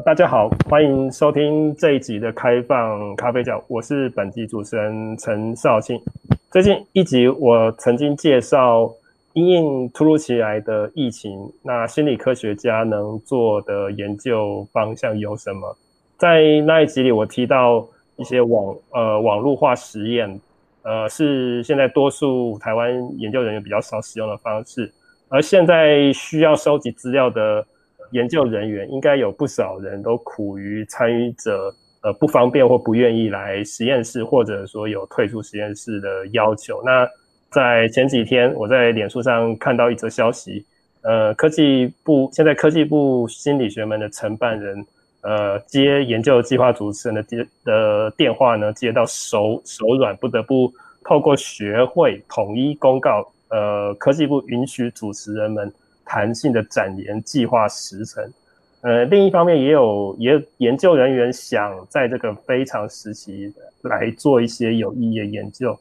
大家好，欢迎收听这一集的开放咖啡角，我是本集主持人陈少庆。最近一集我曾经介绍因应突如其来的疫情，那心理科学家能做的研究方向有什么？在那一集里，我提到一些网呃网络化实验，呃是现在多数台湾研究人员比较少使用的方式，而现在需要收集资料的。研究人员应该有不少人都苦于参与者呃不方便或不愿意来实验室，或者说有退出实验室的要求。那在前几天，我在脸书上看到一则消息，呃，科技部现在科技部心理学门的承办人，呃，接研究计划主持人的电的电话呢，接到手手软，不得不透过学会统一公告，呃，科技部允许主持人们。弹性的展延计划时程，呃，另一方面也有也研究人员想在这个非常时期来做一些有意义的研究，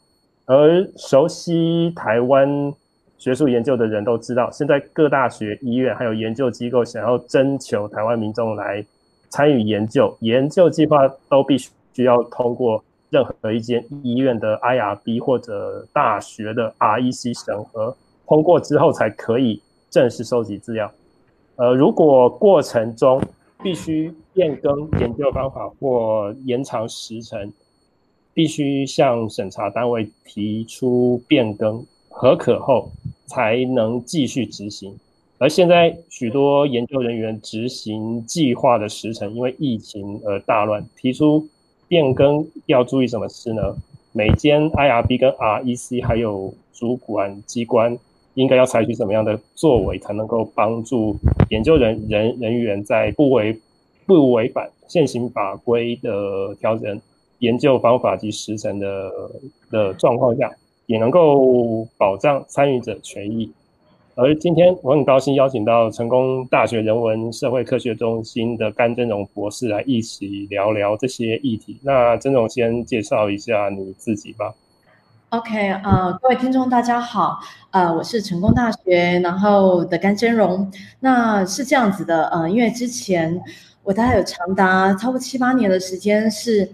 而熟悉台湾学术研究的人都知道，现在各大学、医院还有研究机构想要征求台湾民众来参与研究，研究计划都必须需要通过任何一间医院的 IRB 或者大学的 REC 审核，通过之后才可以。正式收集资料，呃，如果过程中必须变更研究方法或延长时程，必须向审查单位提出变更核可后，才能继续执行。而现在许多研究人员执行计划的时程，因为疫情而大乱，提出变更要注意什么事呢？每间 IRB 跟 REC 还有主管机关。应该要采取什么样的作为，才能够帮助研究人人人员在不违不违反现行法规的调整研究方法及时程的的状况下，也能够保障参与者权益。而今天我很高兴邀请到成功大学人文社会科学中心的甘真荣博士来一起聊聊这些议题。那真荣先介绍一下你自己吧。OK，呃，各位听众大家好，呃，我是成功大学然后的甘真荣，那是这样子的，呃，因为之前我大概有长达超过七八年的时间是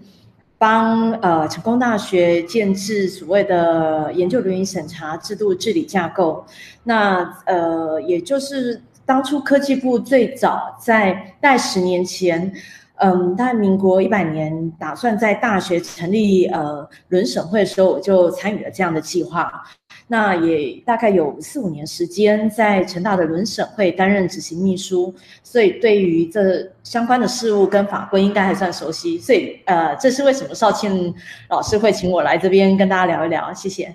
帮呃成功大学建置所谓的研究伦理审查制度治理架构，那呃，也就是当初科技部最早在大概十年前。嗯，大概民国一百年，打算在大学成立呃伦审会的时候，我就参与了这样的计划。那也大概有四五年时间，在成大的伦审会担任执行秘书，所以对于这相关的事务跟法规应该还算熟悉。所以呃，这是为什么少庆老师会请我来这边跟大家聊一聊，谢谢。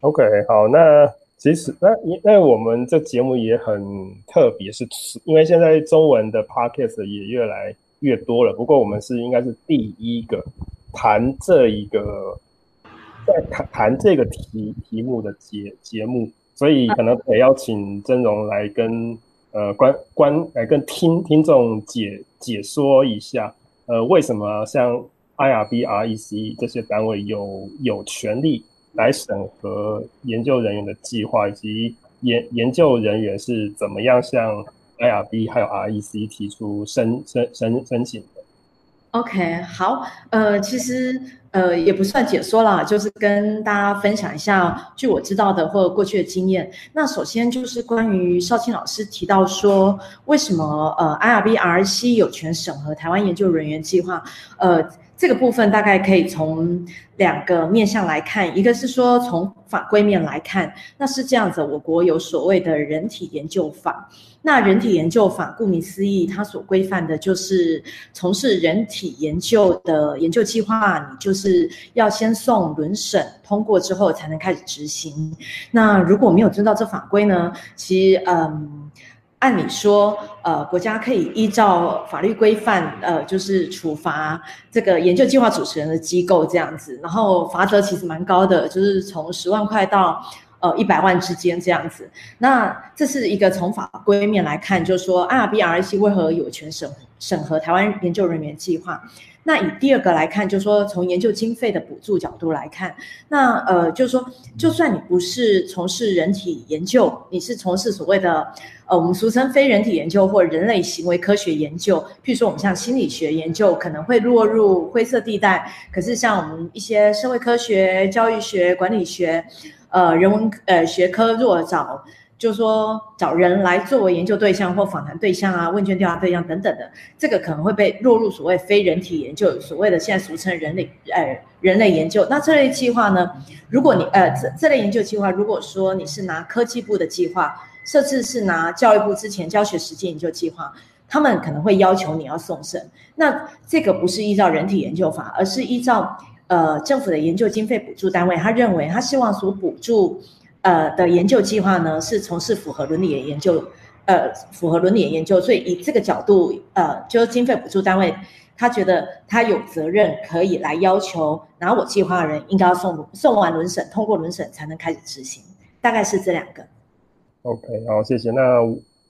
OK，好，那其实那那我们这节目也很特别，是因为现在中文的 Podcast 也越来越多了，不过我们是应该是第一个谈这一个在谈谈这个题题目的节节目，所以可能得邀请曾荣来跟呃观观来跟听听众解解说一下，呃为什么像 IRB、REC 这些单位有有权利来审核研究人员的计划，以及研研究人员是怎么样像。IRB 还有 REC 提出申申申申请的。OK，好，呃，其实呃也不算解说啦，就是跟大家分享一下，据我知道的或过去的经验。那首先就是关于少庆老师提到说，为什么呃 IRBRC 有权审核台湾研究人员计划，呃。这个部分大概可以从两个面向来看，一个是说从法规面来看，那是这样子，我国有所谓的人体研究法，那人体研究法顾名思义，它所规范的就是从事人体研究的研究计划，你就是要先送轮审通过之后才能开始执行。那如果没有遵照这法规呢，其实嗯。按理说，呃，国家可以依照法律规范，呃，就是处罚这个研究计划主持人的机构这样子，然后罚则其实蛮高的，就是从十万块到呃一百万之间这样子。那这是一个从法规面来看，就是说，IRBRC 为何有权审审核台湾研究人员计划？那以第二个来看，就是说从研究经费的补助角度来看，那呃就是说，就算你不是从事人体研究，你是从事所谓的呃我们俗称非人体研究或人类行为科学研究，譬如说我们像心理学研究可能会落入灰色地带，可是像我们一些社会科学、教育学、管理学，呃人文呃学科若找。就说，找人来作为研究对象或访谈对象啊，问卷调查对象等等的，这个可能会被落入所谓非人体研究，所谓的现在俗称人类呃人类研究。那这类计划呢，如果你呃这这类研究计划，如果说你是拿科技部的计划，甚至是拿教育部之前教学实践研究计划，他们可能会要求你要送审。那这个不是依照人体研究法，而是依照呃政府的研究经费补助单位，他认为他希望所补助。呃的研究计划呢，是从事符合伦理的研究，呃，符合伦理的研究，所以以这个角度，呃，就是经费补助单位，他觉得他有责任可以来要求拿我计划的人应该要送送完轮审，通过轮审才能开始执行，大概是这两个。OK，好，谢谢。那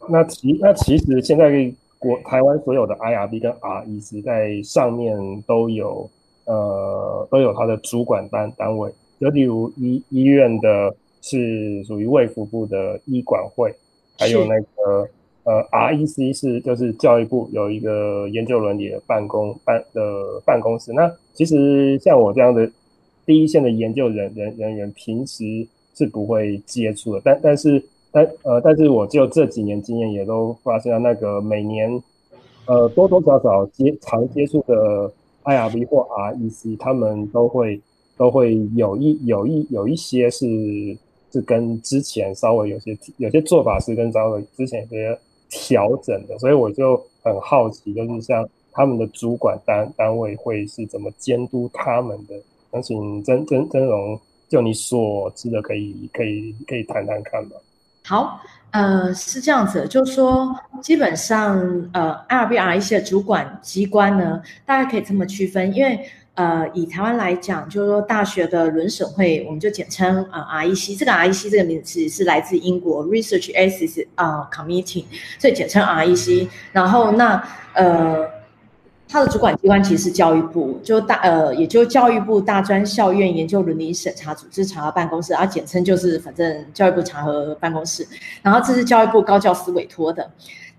那其那其实现在国台湾所有的 IRB 跟 REC 在上面都有呃都有它的主管单单位，就例如医医院的。是属于卫福部的医管会，还有那个呃 REC 是就是教育部有一个研究伦理的办公办的办公室。那其实像我这样的第一线的研究人人人员，平时是不会接触的。但但是但呃但是我就这几年经验也都发现，那个每年呃多多少少接常接触的 IRB 或 REC，他们都会都会有一有一有一些是。是跟之前稍微有些有些做法是跟稍微之前有些调整的，所以我就很好奇，就是像他们的主管单单位会是怎么监督他们的？想请曾曾曾荣就你所知的可以可以可以谈谈看吗？好，呃，是这样子，就是说基本上呃，RBR 一些主管机关呢，大家可以这么区分，因为。呃，以台湾来讲，就是说大学的轮审会，我们就简称啊 REC。这个 REC 这个名词是来自英国 Research a s s i s 啊 Committee，所以简称 REC。然后那呃，它的主管机关其实是教育部，就大呃，也就教育部大专校院研究伦理审查组织查核办公室，啊，简称就是反正教育部查核办公室。然后这是教育部高教司委托的。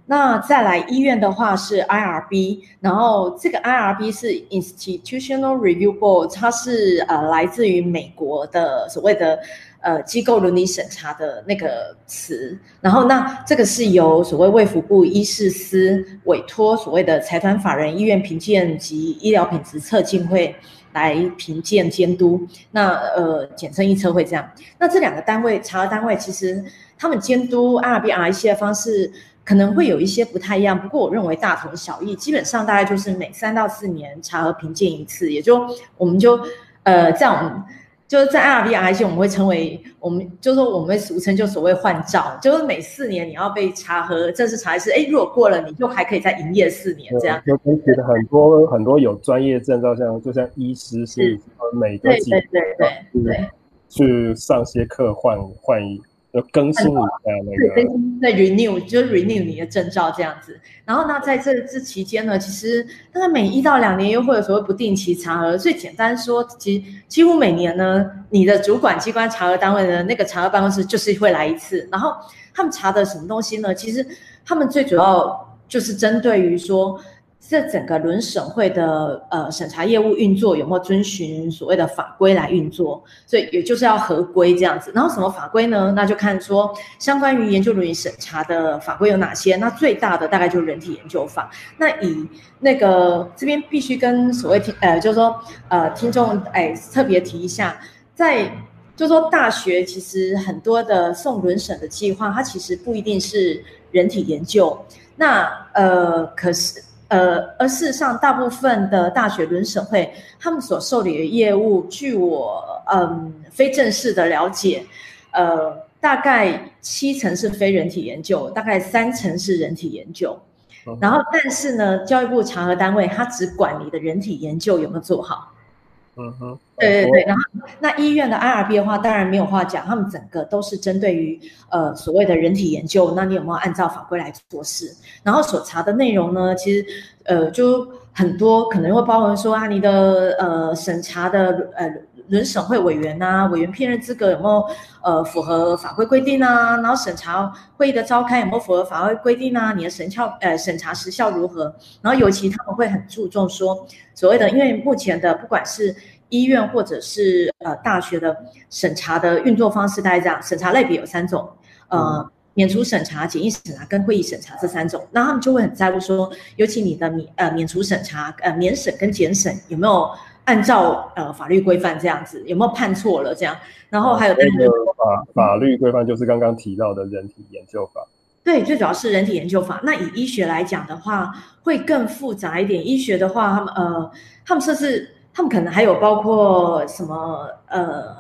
那再来医院的话是 IRB，然后这个 IRB 是 Institutional Review Board，它是呃来自于美国的所谓的呃机构伦理审查的那个词，然后那这个是由所谓卫福部医事司委托所谓的财团法人医院评鉴及医疗品质测进会来评鉴监督，那呃简称医测会这样。那这两个单位查核单位其实他们监督 R B R E C 的方式。可能会有一些不太一样，不过我认为大同小异。基本上大概就是每三到四年查核评鉴一次，也就我们就呃在我们就是在 IRB REC 我们会称为我们就是说我们俗称就所谓换照，就是每四年你要被查核正式查一次，哎，如果过了你就还可以再营业四年这样。就跟其实很多很多有专业证照，像就像医师是每个季对对对对对去上些课换换一。要更新一下那个，对，更新在 renew，就是 renew 你的证照这样子。然后那在这这期间呢，其实大概每一到两年又会有所谓不定期查核。最简单说，其实几乎每年呢，你的主管机关查核单位的那个查核办公室就是会来一次。然后他们查的什么东西呢？其实他们最主要就是针对于说。这整个轮审会的呃审查业务运作有没有遵循所谓的法规来运作？所以也就是要合规这样子。然后什么法规呢？那就看说相关于研究伦理审查的法规有哪些。那最大的大概就是人体研究法。那以那个这边必须跟所谓听呃，就是说呃听众哎特别提一下，在就是说大学其实很多的送轮审的计划，它其实不一定是人体研究。那呃可是。呃，而事实上，大部分的大学轮审会，他们所受理的业务，据我嗯非正式的了解，呃，大概七成是非人体研究，大概三成是人体研究。嗯、然后，但是呢，教育部查核单位他只管你的人体研究有没有做好。嗯哼，对对对。然后那医院的 IRB 的话，当然没有话讲，他们整个都是针对于呃所谓的人体研究。那你有没有按照法规来做事？然后所查的内容呢，其实呃就很多，可能会包含说啊，你的呃审查的呃。轮审会委员呐、啊，委员聘任资格有没有呃符合法规规定啊？然后审查会议的召开有没有符合法规规定啊？你的审效呃审查时效如何？然后尤其他们会很注重说所谓的，因为目前的不管是医院或者是呃大学的审查的运作方式，大概这样，审查类别有三种，呃免除审查、简易审查跟会议审查这三种，那他们就会很在乎说，尤其你的免呃免除审查呃免审跟简审有没有？按照呃法律规范这样子，有没有判错了这样？然后还有那个法法律规范就是刚刚提到的人体研究法。对，最主要是人体研究法。那以医学来讲的话，会更复杂一点。医学的话，他们呃，他们设置，他们可能还有包括什么呃。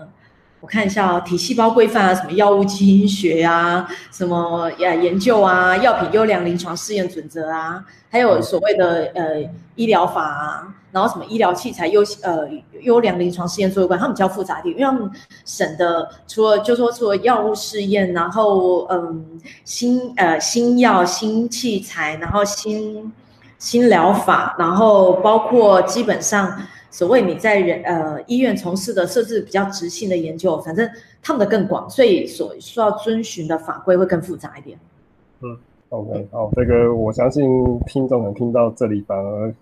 我看一下哦，体细胞规范啊，什么药物基因学啊，什么呀研究啊，药品优良临床试验准则啊，还有所谓的呃医疗法啊，然后什么医疗器材优呃优良临床试验作业官，他们比较复杂一点，因为他们审的除了就说除了药物试验，然后嗯新呃新药新器材，然后新新疗法，然后包括基本上。所谓你在人呃医院从事的设置比较直性的研究，反正他们的更广，所以所需要遵循的法规会更复杂一点。嗯，OK，好，这个我相信听众能听到这里反而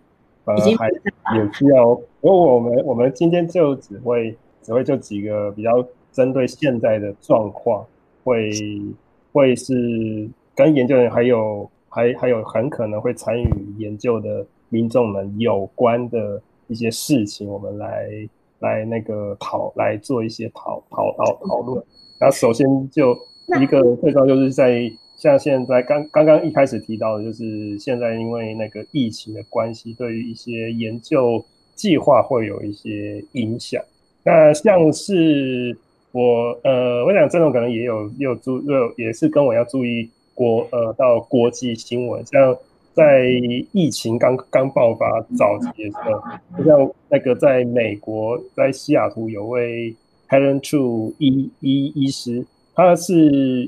反而还也需要，因为我们我们今天就只会只会就几个比较针对现在的状况，会会是跟研究人员还有还还有很可能会参与研究的民众们有关的。一些事情，我们来来那个讨来做一些讨讨讨讨论。然后首先就一个最重要就是在像现在刚刚刚一开始提到的，就是现在因为那个疫情的关系，对于一些研究计划会有一些影响。那像是我呃，我想郑总可能也有也有注有也是跟我要注意国呃到国际新闻像。在疫情刚刚爆发早期的时候，就像那个在美国，在西雅图有位 Helen Chu 医医医师，他是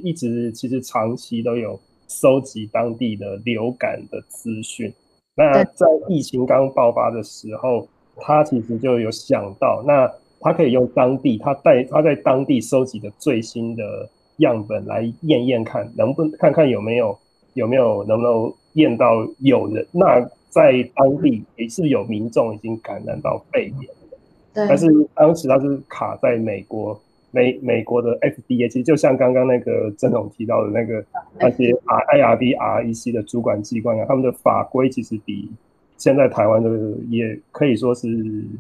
一直其实长期都有收集当地的流感的资讯。那在疫情刚爆发的时候，他其实就有想到，那他可以用当地他带他在当地收集的最新的样本来验验看，能不能看看有没有有没有能不能。验到有人，那在当地也是有民众已经感染到肺炎了，对。但是当时他是卡在美国，美美国的 FDA，其实就像刚刚那个郑总提到的那个那些 IRB、REC 的主管机关啊，他们的法规其实比现在台湾的也可以说是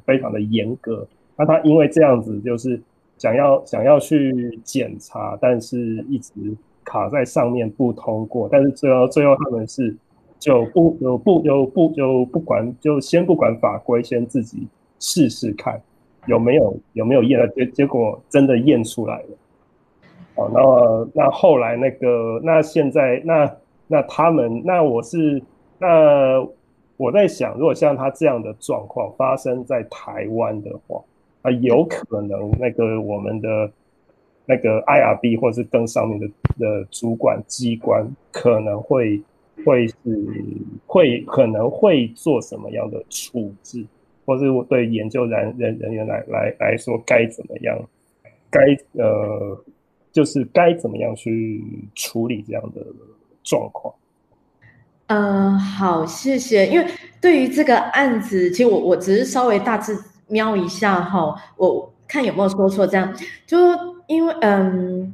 非常的严格。那他因为这样子，就是想要想要去检查，但是一直。卡在上面不通过，但是最后最后他们是就不就不就不就不管就先不管法规，先自己试试看有没有有没有验了结结果真的验出来了。好，那那后来那个那现在那那他们那我是那我在想，如果像他这样的状况发生在台湾的话，啊，有可能那个我们的。那个 IRB 或是更上面的的主管机关可能会会是会可能会做什么样的处置，或是我对研究人人人员来来来说该怎么样，该呃就是该怎么样去处理这样的状况。呃，好，谢谢。因为对于这个案子，其实我我只是稍微大致瞄一下哈，我看有没有说错，这样就。因为嗯，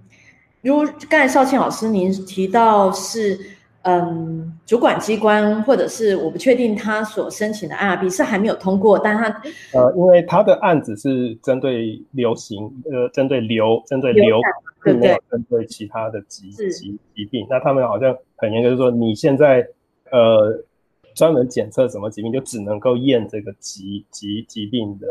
如刚才少庆老师您提到是嗯，主管机关或者是我不确定他所申请的 IRB 是还没有通过，但他呃，因为他的案子是针对流行呃，针对流针对流感，对对针对其他的疾疾疾病。那他们好像很严格，就是说你现在呃专门检测什么疾病，就只能够验这个疾疾疾病的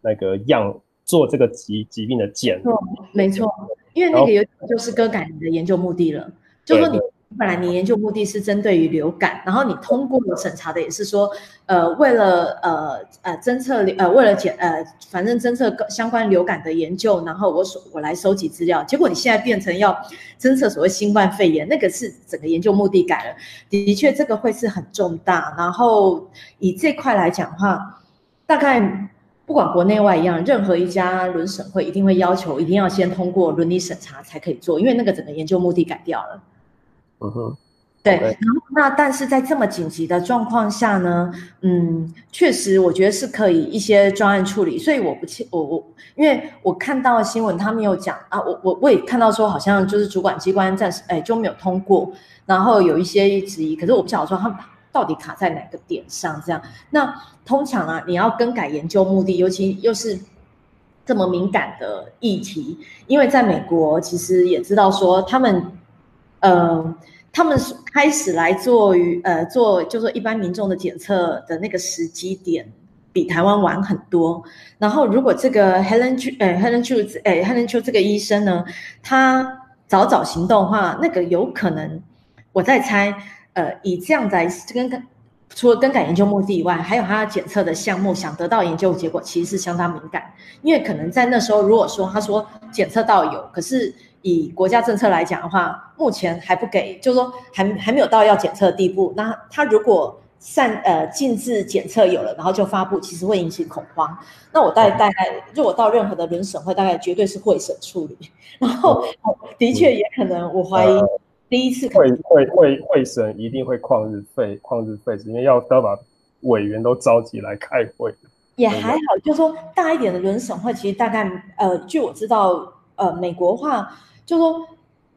那个样。做这个疾疾病的检测，没错，因为那个有就是更改你的研究目的了。就是说你本来你研究目的是针对于流感，然后你通过了审查的也是说，呃，为了呃呃侦测呃为了检呃反正侦测相关流感的研究，然后我所我来收集资料，结果你现在变成要侦测所谓新冠肺炎，那个是整个研究目的改了，的确这个会是很重大。然后以这块来讲的话，大概不管国内外一样，任何一家轮审会一定会要求一定要先通过伦理审查才可以做，因为那个整个研究目的改掉了。嗯哼，对，然后那但是在这么紧急的状况下呢，嗯，确实我觉得是可以一些专案处理，所以我不切我我，因为我看到新闻他们有讲啊，我我我也看到说好像就是主管机关暂时哎就没有通过，然后有一些质疑，可是我不晓得说他们到底卡在哪个点上这样。那通常啊，你要更改研究目的，尤其又是这么敏感的议题，因为在美国其实也知道说他们。呃，他们开始来做于呃做，就说一般民众的检测的那个时机点比台湾晚很多。然后，如果这个 Helen Chu 呃 Helen Chu 呃 Helen Chu 这个医生呢，他早早行动的话，那个有可能，我在猜，呃，以这样来跟除了更改研究目的以外，还有他检测的项目想得到研究结果，其实是相当敏感，因为可能在那时候，如果说他说检测到有，可是。以国家政策来讲的话，目前还不给，就是说还还没有到要检测的地步。那他如果擅呃禁止检测有了，然后就发布，其实会引起恐慌。那我大概大概，如果到任何的轮审会，大概绝对是会审处理。然后 的确也可能，我怀疑第一次会会会会审一定会旷日费旷日费时，因为要要把委员都召集来开会。也还好，就是说大一点的轮审会，其实大概呃，据我知道，呃，美国话。就说，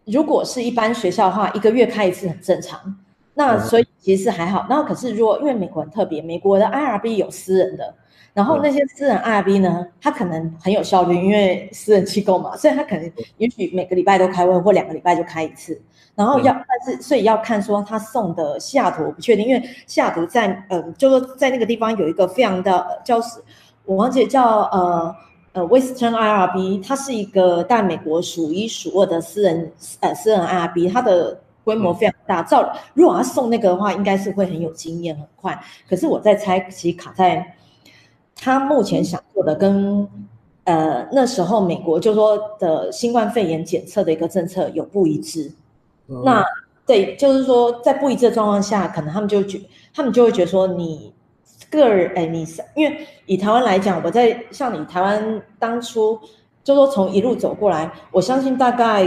如果是一般学校的话，一个月开一次很正常。那所以其实还好。那可是如果因为美国很特别，美国的 IRB 有私人的，然后那些私人 IRB 呢，它可能很有效率，因为私人机构嘛，所以它可能也许每个礼拜都开会，或两个礼拜就开一次。然后要，但是所以要看说他送的西雅图我不确定，因为西雅图在嗯，就说在那个地方有一个非常的叫是，我忘记叫呃。呃，Western IRB 它是一个在美国数一数二的私人呃私人 IRB，它的规模非常大。照如果要送那个的话，应该是会很有经验，很快。可是我在猜，其实卡在他目前想做的跟呃那时候美国就说的新冠肺炎检测的一个政策有不一致。嗯、那对，就是说在不一致的状况下，可能他们就觉他们就会觉得说你。个人哎，你是因为以台湾来讲，我在像你台湾当初就说从一路走过来，我相信大概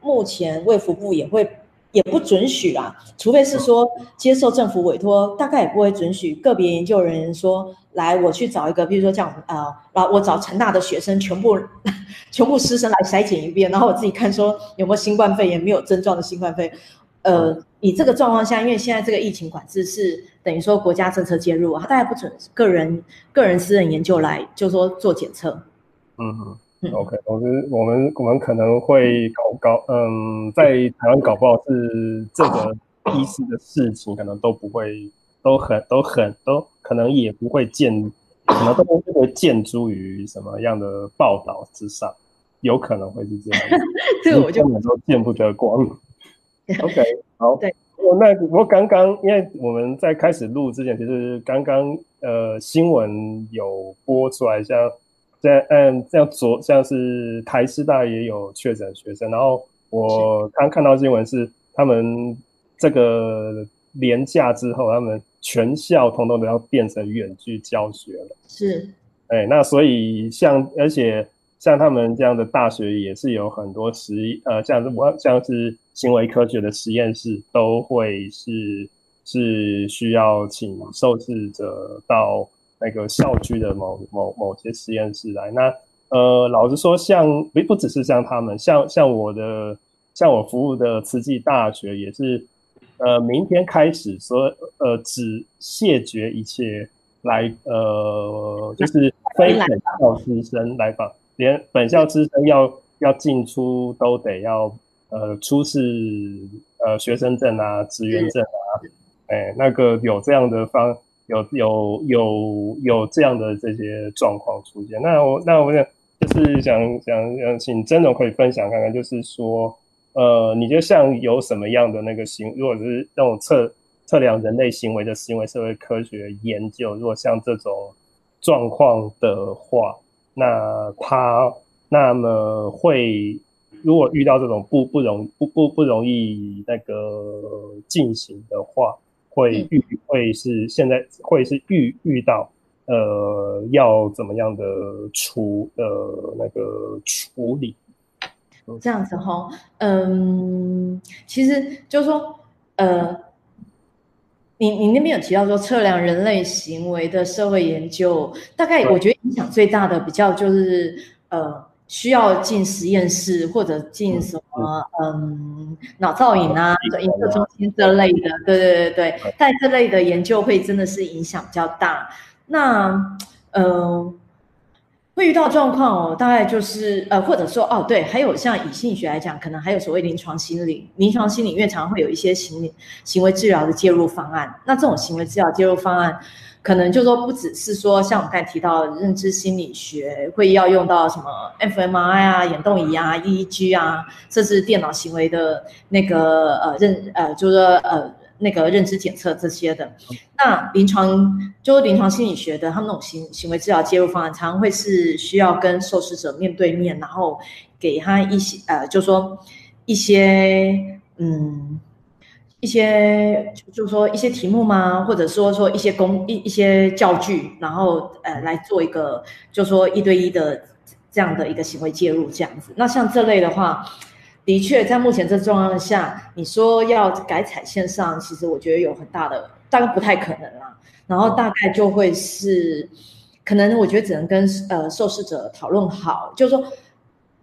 目前卫福部也会也不准许啦，除非是说接受政府委托，大概也不会准许个别研究人员说来我去找一个，比如说像呃，然后我找成大的学生全部 全部师生来筛检一遍，然后我自己看说有没有新冠肺炎，没有症状的新冠肺炎。呃，以这个状况下，因为现在这个疫情管制是等于说国家政策介入，他大概不准个人、个人私人研究来，就说做检测。嗯哼嗯，OK，我们我们我们可能会搞搞，嗯，在台湾搞不好是这个医师的事情，可能都不会，都很都很都可能也不会见，可能都不会见诸于什么样的报道之上，有可能会是这样，这个我就见不得光。OK，好。对，我那我刚刚，因为我们在开始录之前，其实刚刚呃新闻有播出来，像在嗯像昨像是台师大也有确诊学生，然后我刚看到新闻是他们这个连假之后，他们全校通通都要变成远距教学了。是，哎，那所以像而且。像他们这样的大学也是有很多实呃，像是我像是行为科学的实验室，都会是是需要请受试者到那个校区的某某某些实验室来。那呃，老实说，像不不只是像他们，像像我的像我服务的慈济大学也是，呃，明天开始说呃，只谢绝一切来呃，就是非本校师生来访。连本校师生要要进出都得要呃出示呃学生证啊、职员证啊，哎，那个有这样的方有有有有这样的这些状况出现。那我那我想就是想想想请曾总可以分享看看，就是说呃，你觉得像有什么样的那个行，如果是那种测测量人类行为的行为社会科学研究，如果像这种状况的话，那他那么会，如果遇到这种不不容不不不容易那个进行的话，会遇会是现在会是遇遇到呃要怎么样的处呃那个处理？这样子哈，嗯，其实就是说呃。你你那边有提到说测量人类行为的社会研究，大概我觉得影响最大的比较就是呃需要进实验室或者进什么嗯脑造影啊、影像中心这类的，对对对对，在这类的研究会真的是影响比较大。那嗯。呃会遇到状况哦，大概就是呃，或者说哦，对，还有像以心理学来讲，可能还有所谓临床心理，临床心理院常常会有一些行为行为治疗的介入方案。那这种行为治疗介入方案，可能就说不只是说像我们刚才提到的认知心理学会要用到什么 fMRI 啊、眼动仪啊、EEG 啊，甚至电脑行为的那个呃认呃，就是说呃。那个认知检测这些的，那临床就是临床心理学的，他们那种行行为治疗介入方案，常常会是需要跟受试者面对面，然后给他一些呃，就说一些嗯一些就是说一些题目吗？或者说说一些工一一些教具，然后呃来做一个就说一对一的这样的一个行为介入这样子。那像这类的话。的确，在目前这状况下，你说要改采线上，其实我觉得有很大的，大概不太可能啦。然后大概就会是，可能我觉得只能跟呃受试者讨论好，就是说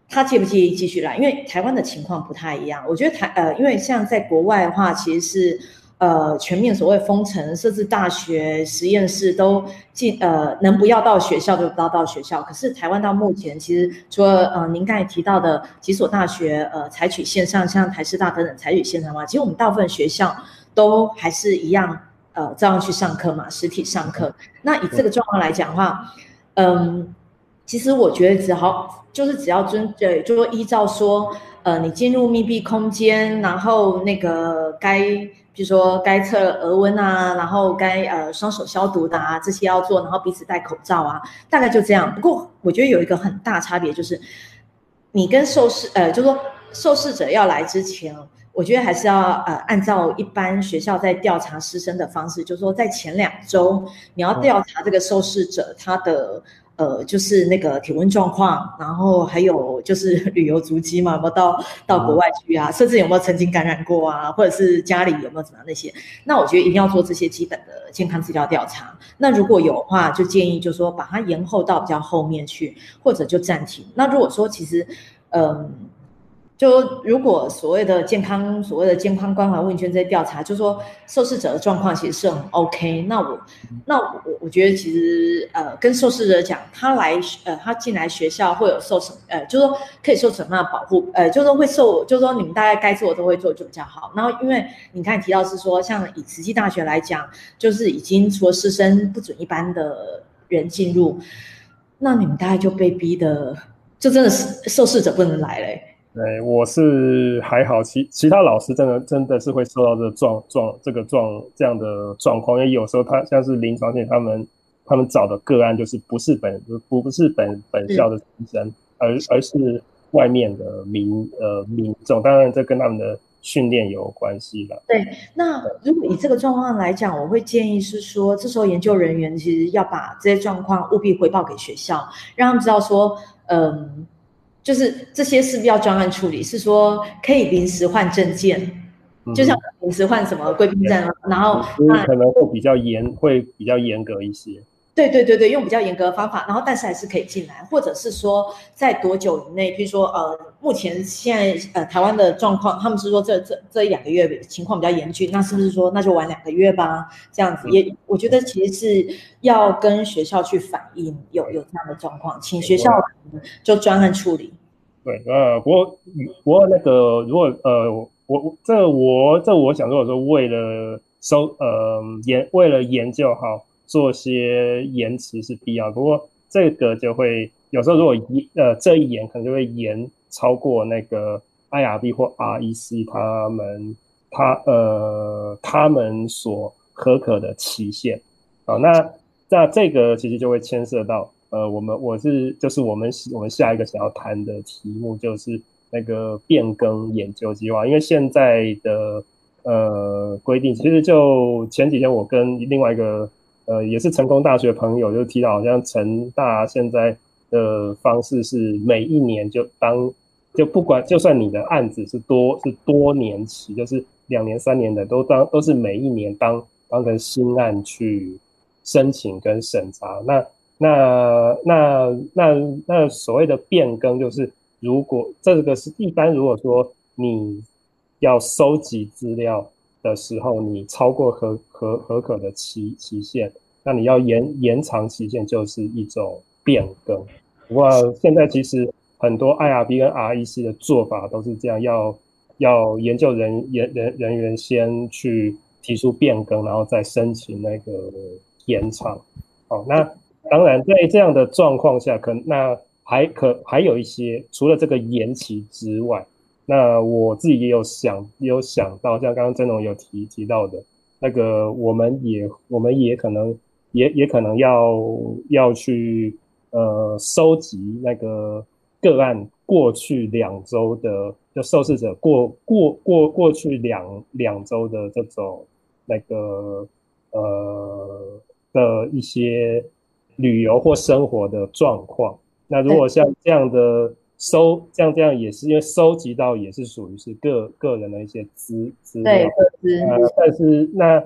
他介不介意继续来，因为台湾的情况不太一样。我觉得台呃，因为像在国外的话，其实是。呃，全面所谓封城，甚至大学实验室都进，呃，能不要到学校就不要到学校。可是台湾到目前，其实除了呃您刚才提到的几所大学，呃，采取线上，像台师大等等采取线上嘛，其实我们大部分学校都还是一样，呃，照样去上课嘛，实体上课。那以这个状况来讲的话，嗯，其实我觉得只好就是只要遵，对，就说依照说，呃，你进入密闭空间，然后那个该。比如说该测额温啊，然后该呃双手消毒的啊，这些要做，然后彼此戴口罩啊，大概就这样。不过我觉得有一个很大差别就是，你跟受试呃，就是说受试者要来之前，我觉得还是要呃按照一般学校在调查师生的方式，就是说在前两周你要调查这个受试者他的。呃，就是那个体温状况，然后还有就是 旅游足迹嘛，有没有到到国外去啊？甚至有没有曾经感染过啊？或者是家里有没有怎么样那些？那我觉得一定要做这些基本的健康资料调查。那如果有的话，就建议就是说把它延后到比较后面去，或者就暂停。那如果说其实，嗯、呃。就如果所谓的健康，所谓的健康关怀问卷这些调查，就说受试者的状况其实是很 OK。那我，那我我觉得其实呃，跟受试者讲，他来呃，他进来学校会有受什么呃，就说可以受什么样的保护呃，就说会受，就说你们大概该做的都会做就比较好。然后因为你看提到是说，像以慈济大学来讲，就是已经除了师生不准一般的人进入，那你们大概就被逼的，就真的是受试者不能来嘞。对，我是还好，其其他老师真的真的是会受到这状状这个状这样的状况，因为有时候他像是临床线，他们他们找的个案就是不是本不不是本本校的医生，而而是外面的民呃民众，当然这跟他们的训练有关系了。对，那如果以这个状况来讲，我会建议是说，这时候研究人员其实要把这些状况务必回报给学校，让他们知道说，嗯。就是这些是不是要专案处理？是说可以临时换证件，嗯、就像临时换什么贵宾证，然后可能会比较严，会比较严格一些。对对对对，用比较严格的方法，然后但是还是可以进来，或者是说在多久以内？譬如说呃，目前现在呃台湾的状况，他们是说这这这一两个月情况比较严峻，那是不是说那就晚两个月吧？这样子也，我觉得其实是要跟学校去反映有有这样的状况，请学校就专案处理。对，呃，不过不过那个如果呃我这我这我想说，说为了收呃研为了研究好。做些延迟是必要，不过这个就会有时候如果延呃这一延可能就会延超过那个 IRB 或 REC 他们他呃他们所核可的期限。好，那那这个其实就会牵涉到呃我们我是就是我们我们下一个想要谈的题目就是那个变更研究计划，因为现在的呃规定其实就前几天我跟另外一个呃也是成功大学朋友就提到，好像成大现在。的方式是每一年就当就不管就算你的案子是多是多年期，就是两年三年的都当都是每一年当当成新案去申请跟审查。那那那那那所谓的变更，就是如果这个是一般，如果说你要收集资料的时候，你超过合合合可的期期限，那你要延延长期限，就是一种变更。不过现在其实很多 IRB 跟 REC 的做法都是这样，要要研究人人人人员先去提出变更，然后再申请那个延长。好，那当然在这样的状况下，可那还可还有一些除了这个延期之外，那我自己也有想也有想到，像刚刚曾总有提提到的那个，我们也我们也可能也也可能要要去。呃，收集那个个案过去两周的，就受试者过过过过去两两周的这种那个呃的一些旅游或生活的状况。那如果像这样的收，像这样也是因为收集到也是属于是个个人的一些资资料，对，呃，但是那。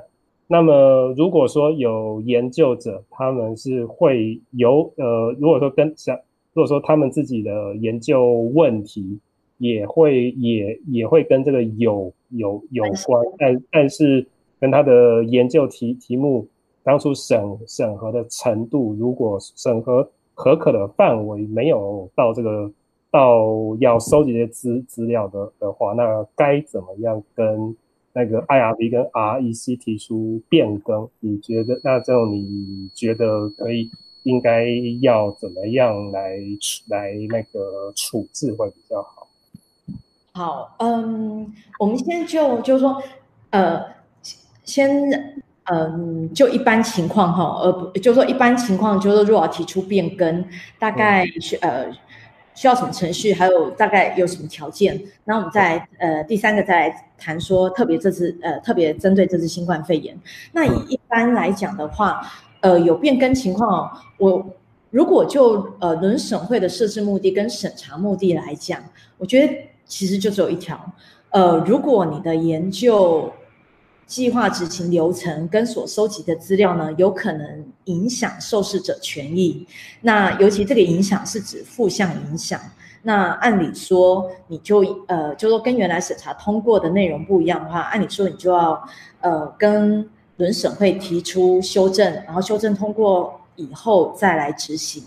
那么，如果说有研究者，他们是会有呃，如果说跟像，如果说他们自己的研究问题也会也也会跟这个有有有关，但但是跟他的研究题题目当初审审核的程度，如果审核可可的范围没有到这个到要收集这些资资料的的话，那该怎么样跟？那个 IRB 跟 REC 提出变更，你觉得那这种你觉得可以应该要怎么样来来那个处置会比较好？好，嗯，我们先就就是说，呃，先嗯，就一般情况哈，呃，不，就是说一般情况，就是如果要提出变更，大概是呃。需要什么程序？还有大概有什么条件？那我们再呃第三个再来谈说，特别这次呃特别针对这次新冠肺炎。那以一般来讲的话，呃有变更情况，我如果就呃轮审会的设置目的跟审查目的来讲，我觉得其实就只有一条，呃如果你的研究。计划执行流程跟所收集的资料呢，有可能影响受试者权益。那尤其这个影响是指负向影响。那按理说，你就呃，就说跟原来审查通过的内容不一样的话，按理说你就要呃跟轮审会提出修正，然后修正通过以后再来执行。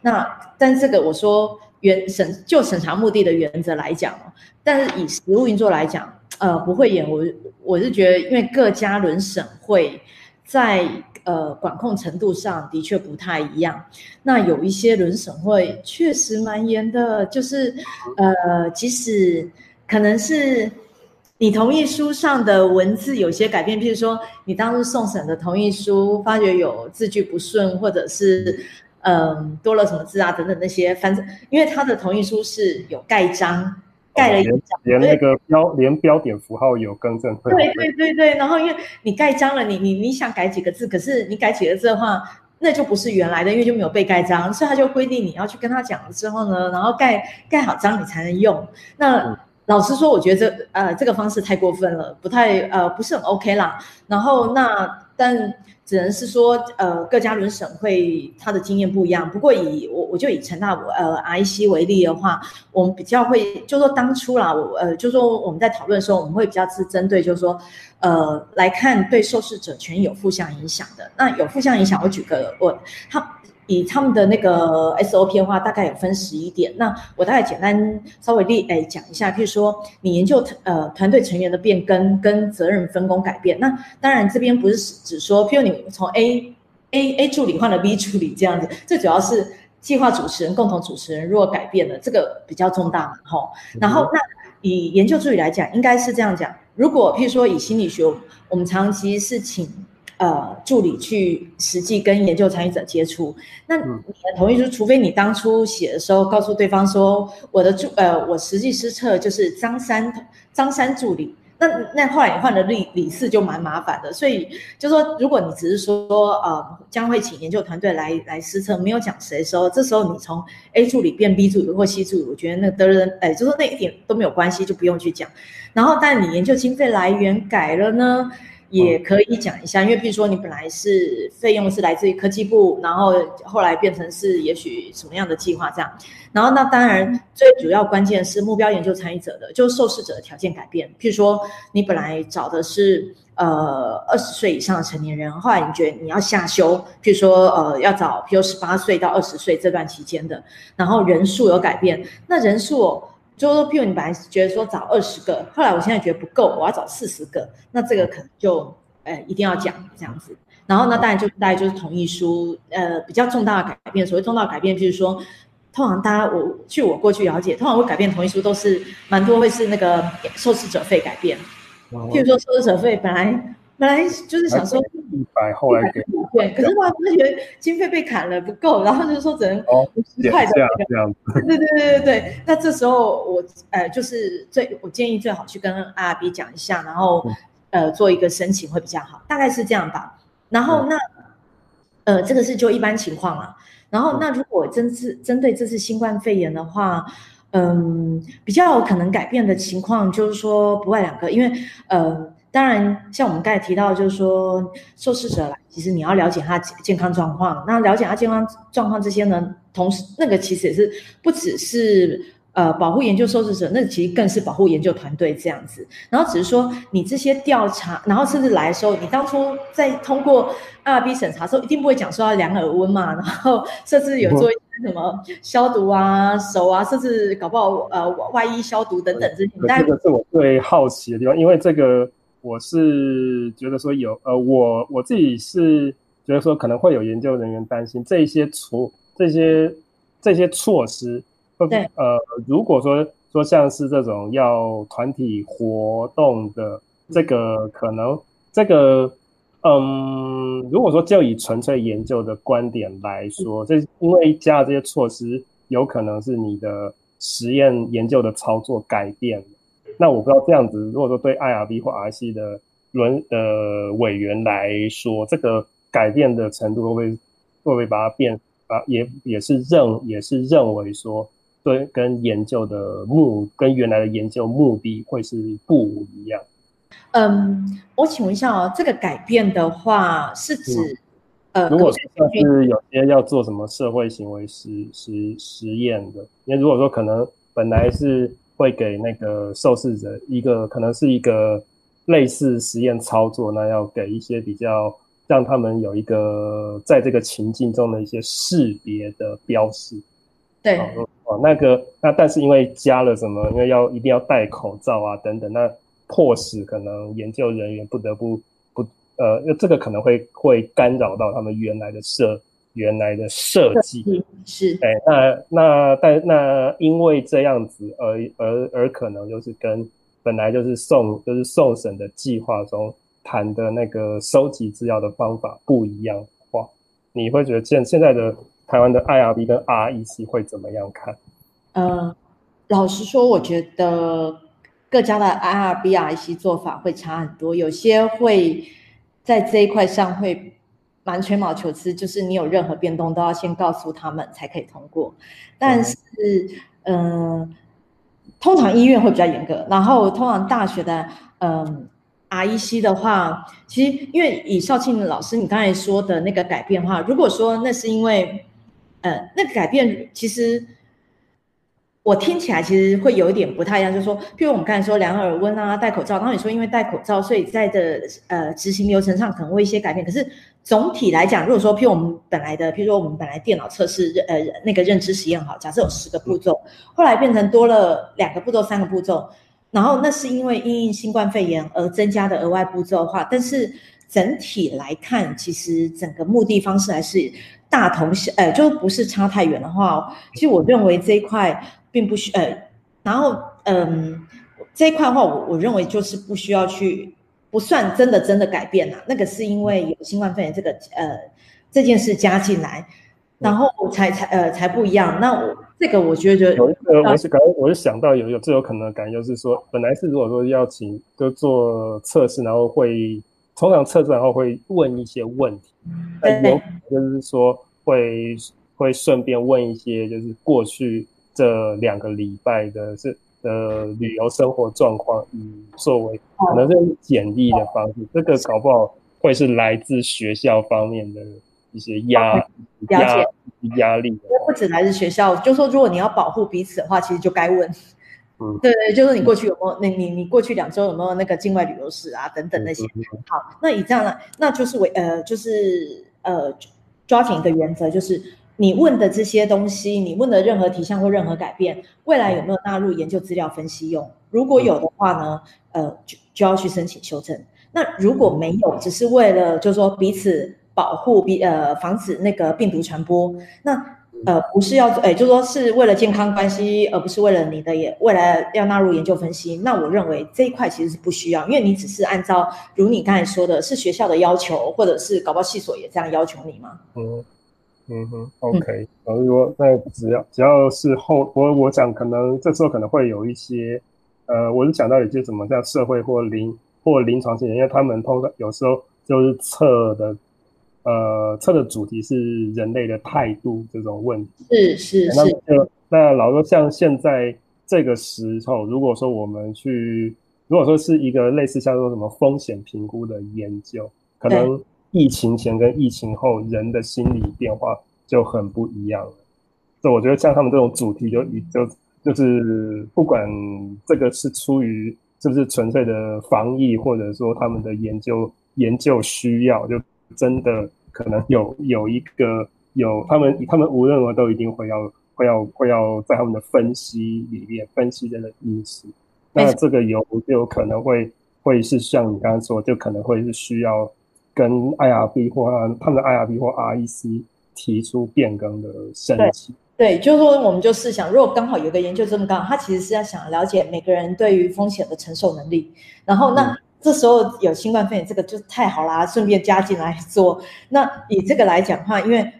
那但这个我说原审就审查目的的原则来讲，但是以实务运作来讲。呃，不会演，我我是觉得，因为各家轮审会在呃管控程度上的确不太一样。那有一些轮审会确实蛮严的，就是呃，即使可能是你同意书上的文字有些改变，譬如说你当时送审的同意书发觉有字句不顺，或者是嗯、多了什么字啊等等那些，反正因为他的同意书是有盖章。盖了一章，连那个标连标点符号有更正。对对对对，然后因为你盖章了，你你你想改几个字，可是你改几个字的话，那就不是原来的，因为就没有被盖章，所以他就规定你要去跟他讲了之后呢，然后盖盖好章你才能用。那、嗯、老实说，我觉得这呃这个方式太过分了，不太呃不是很 OK 啦。然后那但。只能是说，呃，各家轮审会他的经验不一样。不过以我我就以陈大呃 I C 为例的话，我们比较会就说当初啦，我呃就说我们在讨论的时候，我们会比较是针对就是说，呃来看对受试者权益有负向影响的。那有负向影响，我举个我他。以他们的那个 SOP 的话，大概有分十一点。那我大概简单稍微例诶讲一下，譬如说你研究呃团队成员的变更跟责任分工改变。那当然这边不是只说，譬如你从 A A A 助理换了 B 助理这样子，这主要是计划主持人、共同主持人如果改变了，这个比较重大嘛，吼。然后那以研究助理来讲，应该是这样讲：如果譬如说以心理学，我们长期是请呃助理去实际跟研究参与者接触，那你的同意书，除非你当初写的时候告诉对方说，我的助呃我实际施策就是张三张三助理。那那后来你换了李李四就蛮麻烦的，所以就说如果你只是说呃将会请研究团队来来施策，没有讲谁的时候，这时候你从 A 助理变 B 助理或 C 助理，我觉得那个得人哎，就说那一点都没有关系，就不用去讲。然后但你研究经费来源改了呢？也可以讲一下，因为比如说你本来是费用是来自于科技部，然后后来变成是也许什么样的计划这样，然后那当然最主要关键是目标研究参与者的，就是受试者的条件改变，譬如说你本来找的是呃二十岁以上的成年人，后来你觉得你要下修，譬如说呃要找譬如十八岁到二十岁这段期间的，然后人数有改变，那人数。就是说，譬如你本来觉得说找二十个，后来我现在觉得不够，我要找四十个，那这个可能就，呃，一定要讲这样子。然后呢，当然就大概就是同意书，呃，比较重大的改变。所谓重大的改变，就是说，通常大家我据我过去了解，通常会改变同意书都是蛮多会是那个受试者费改变。譬如说，受试者费本来。本来就是想说一百，后来给对，可是后来发觉经费被砍了不够，然后就说只能五十块这样这样子。对对对对对，那这时候我呃就是最我建议最好去跟 IRB 讲一下，然后呃做一个申请会比较好，大概是这样吧。然后那呃这个是就一般情况了。然后那如果真是针对这次新冠肺炎的话，嗯，比较可能改变的情况就是说不外两个，因为呃。当然，像我们刚才提到，就是说受试者来，其实你要了解他健康状况。那了解他健康状况这些呢，同时那个其实也是不只是呃保护研究受试者，那其实更是保护研究团队这样子。然后只是说你这些调查，然后甚至来的时候，你当初在通过 R B 审查的时候，一定不会讲说要量耳温嘛，然后甚至有做一些什么消毒啊、手啊，甚至搞不好呃外衣消毒等等这些。这个是我最好奇的地方，因为这个。我是觉得说有呃，我我自己是觉得说可能会有研究人员担心这些措这些这些措施，对，呃，如果说说像是这种要团体活动的这个可能这个嗯，如果说就以纯粹研究的观点来说，这因为加了这些措施，有可能是你的实验研究的操作改变。那我不知道这样子，如果说对 IRB 或 RC 的轮呃委员来说，这个改变的程度会不会会不会把它变啊？也也是认也是认为说，对，跟研究的目跟原来的研究目的会是不一样。嗯，我请问一下哦，这个改变的话是指、嗯、呃，如果说是有些要做什么社会行为实实实验的，因为如果说可能本来是。会给那个受试者一个可能是一个类似实验操作，那要给一些比较让他们有一个在这个情境中的一些识别的标识。对，哦，那个那但是因为加了什么，因为要一定要戴口罩啊等等，那迫使可能研究人员不得不不呃，这个可能会会干扰到他们原来的设。原来的设计是，哎，那那但那因为这样子而而而可能就是跟本来就是送就是送审的计划中谈的那个收集资料的方法不一样的话，你会觉得现现在的台湾的 IRB 跟 REC 会怎么样看？呃，老实说，我觉得各家的 IRB、REC 做法会差很多，有些会在这一块上会。蛮吹毛求疵，就是你有任何变动都要先告诉他们才可以通过。但是，嗯、呃，通常医院会比较严格，然后通常大学的，嗯、呃、，REC 的话，其实因为以少庆老师你刚才说的那个改变的话，如果说那是因为，呃，那个改变其实。我听起来其实会有一点不太一样，就是说，譬如我们刚才说量耳温啊、戴口罩，然后你说因为戴口罩，所以在的呃执行流程上可能会一些改变。可是总体来讲，如果说譬如我们本来的，譬如说我们本来电脑测试呃那个认知实验好，假设有十个步骤，后来变成多了两个步骤、三个步骤，然后那是因为因应新冠肺炎而增加的额外步骤的话，但是整体来看，其实整个目的方式还是大同小，呃，就不是差太远的话，其实我认为这一块并不需，呃，然后嗯，这一块的话，我我认为就是不需要去，不算真的真的改变了，那个是因为有新冠肺炎这个呃这件事加进来，然后才才呃才不一样。那我这个我觉得有一个，我是刚我是想到有有最有可能的感觉就是说，本来是如果说要请就做测试，然后会。通常测试然后会问一些问题，那有就是说会会顺便问一些就是过去这两个礼拜的是呃旅游生活状况，以作为可能是简历的方式。这个搞不好会是来自学校方面的一些压压压力。不止来自学校，就说如果你要保护彼此的话，其实就该问。嗯，对对，就是你过去有没有？那你你过去两周有没有那个境外旅游史啊？等等那些。好，那以这样呢，那就是为呃，就是呃，抓紧一个原则，就是你问的这些东西，你问的任何题项或任何改变，未来有没有纳入研究资料分析用？如果有的话呢，呃，就就要去申请修正。那如果没有，只是为了就是说彼此保护，比呃防止那个病毒传播，那。呃，不是要，哎，就是说是为了健康关系，而不是为了你的也未来要纳入研究分析。那我认为这一块其实是不需要，因为你只是按照如你刚才说的，是学校的要求，或者是搞不好系所也这样要求你吗？嗯嗯哼，OK。然后说，那只要只要是后，我我讲可能这时候可能会有一些，呃，我是讲到一些什么叫社会或临或临床性，因为他们通常有时候就是测的。呃，测的主题是人类的态度这种问题，是是是。那那老说像现在这个时候，如果说我们去，如果说是一个类似像说什么风险评估的研究，可能疫情前跟疫情后人的心理变化就很不一样了。所以我觉得像他们这种主题就就就是不管这个是出于是不是纯粹的防疫，或者说他们的研究研究需要，就真的。可能有有一个有他们他们无论如何都一定会要会要会要在他们的分析里面分析这个因素，那这个有就有可能会会是像你刚刚说，就可能会是需要跟 IRB 或他们的 IRB 或 REC 提出变更的申请。对，就是说我们就试想，如果刚好有个研究这么刚好，他其实是要想了解每个人对于风险的承受能力，然后那。嗯这时候有新冠肺炎，这个就太好啦，顺便加进来做。那以这个来讲的话，因为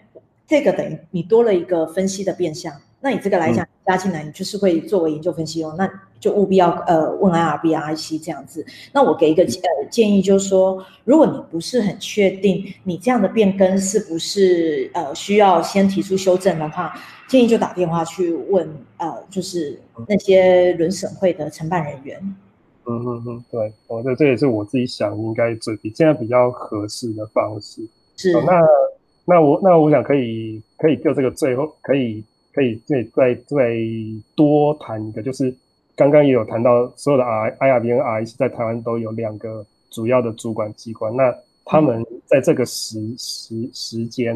这个等于你多了一个分析的变项，那你这个来讲加进来，你就是会作为研究分析用，那就务必要呃问 IRB、REC 这样子。那我给一个呃建议，就是说，如果你不是很确定你这样的变更是不是呃需要先提出修正的话，建议就打电话去问呃就是那些轮审会的承办人员。嗯嗯嗯，对，我觉得这也是我自己想应该最比现在比较合适的方式。是，哦、那那我那我想可以可以就这个最后可以可以再再再多谈一个，就是刚刚也有谈到所有的 I IRB 跟 REC 在台湾都有两个主要的主管机关，那他们在这个时、嗯、时时间，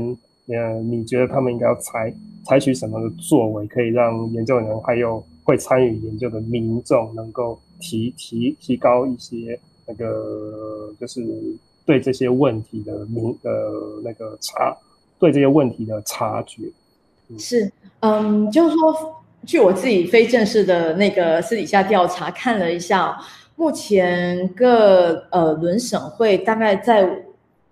呃，你觉得他们应该要采采取什么的作为，可以让研究人员还有会参与研究的民众能够提提提高一些那个，就是对这些问题的明呃那个察对这些问题的察觉。是，嗯，就是说，据我自己非正式的那个私底下调查看了一下，目前各呃轮审会大概在。